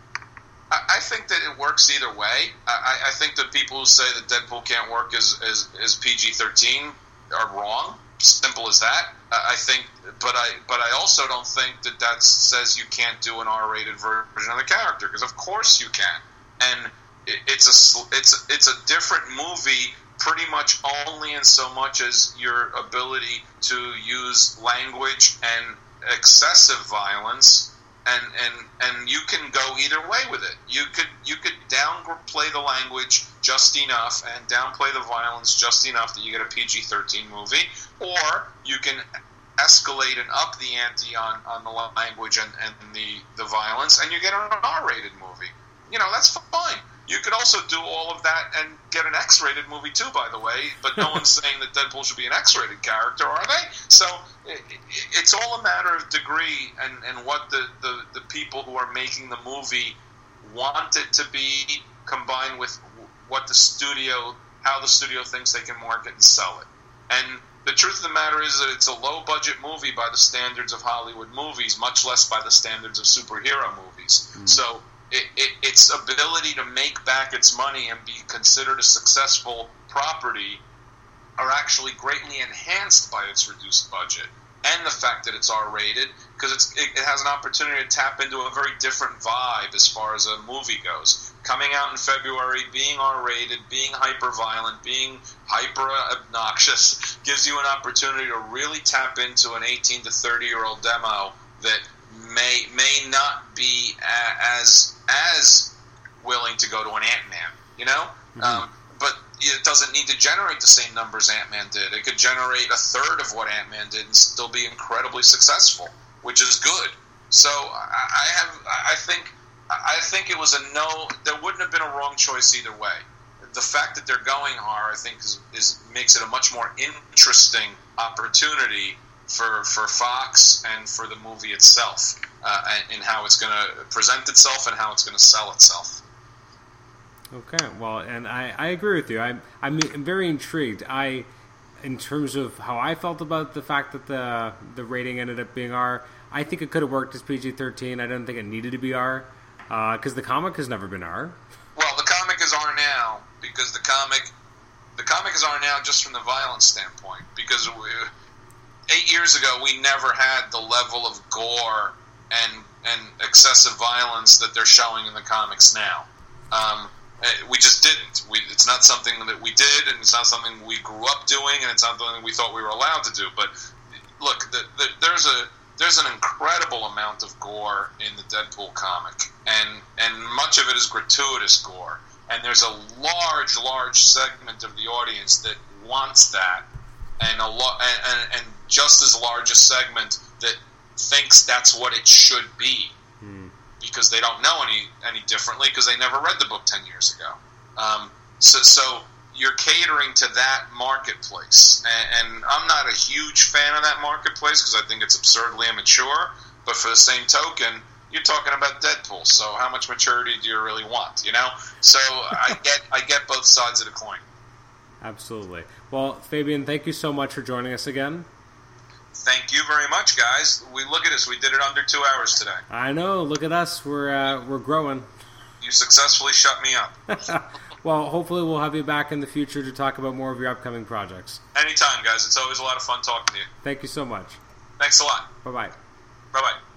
I, I think that it works either way. I, I think that people who say that Deadpool can't work as, as, as PG 13 are wrong. Simple as that. I think, but I but I also don't think that that says you can't do an R-rated version of the character because of course you can, and it, it's a it's it's a different movie pretty much only in so much as your ability to use language and excessive violence and and and you can go either way with it. You could you could downplay the language just enough and downplay the violence just enough that you get a PG thirteen movie, or you can escalate and up the ante on, on the language and, and the, the violence, and you get an R rated movie. You know, that's fine. You could also do all of that and get an X rated movie too, by the way, but no [laughs] one's saying that Deadpool should be an X rated character, are they? So it, it's all a matter of degree and, and what the, the, the people who are making the movie want it to be combined with what the studio, how the studio thinks they can market and sell it. And the truth of the matter is that it's a low budget movie by the standards of Hollywood movies, much less by the standards of superhero movies. Mm. So it, it, its ability to make back its money and be considered a successful property are actually greatly enhanced by its reduced budget and the fact that it's R rated because it, it has an opportunity to tap into a very different vibe as far as a movie goes. Coming out in February, being R rated, being hyper violent, being hyper obnoxious [laughs] gives you an opportunity to really tap into an 18 to 30 year old demo that may may not be as as willing to go to an Ant Man, you know. Mm-hmm. Um, but it doesn't need to generate the same numbers Ant Man did. It could generate a third of what Ant Man did and still be incredibly successful, which is good. So I have, I think, I think it was a no. There wouldn't have been a wrong choice either way. The fact that they're going hard, I think, is, is makes it a much more interesting opportunity for for Fox and for the movie itself, uh, and, and how it's going to present itself and how it's going to sell itself. Okay, well, and I, I agree with you. I'm I'm very intrigued. I, in terms of how I felt about the fact that the the rating ended up being R, I think it could have worked as PG thirteen. I don't think it needed to be R, because uh, the comic has never been R. Well, the comic is R now because the comic, the comic is R now just from the violence standpoint. Because we, eight years ago, we never had the level of gore and and excessive violence that they're showing in the comics now. Um, uh, we just didn't. We, it's not something that we did, and it's not something we grew up doing, and it's not something we thought we were allowed to do. But look, the, the, there's a there's an incredible amount of gore in the Deadpool comic, and and much of it is gratuitous gore. And there's a large, large segment of the audience that wants that, and a lot, and, and, and just as large a segment that thinks that's what it should be because they don't know any any differently because they never read the book ten years ago. Um, so, so you're catering to that marketplace, and, and, I'm not a huge fan of that marketplace because I think it's absurdly immature. but for the same token, you're talking about Deadpool. So how much maturity do you really want? You know. So I [laughs] get I get both sides of the coin. Absolutely. Well, Fabian, thank you so much for joining us again. Thank you very much, guys. We look at us. We did it under two hours today. I know. Look at us. We're uh, we're growing. You successfully shut me up. [laughs] well, hopefully we'll have you back in the future to talk about more of your upcoming projects. Anytime, guys. It's always a lot of fun talking to you. Thank you so much. Thanks a lot. Bye bye. Bye bye.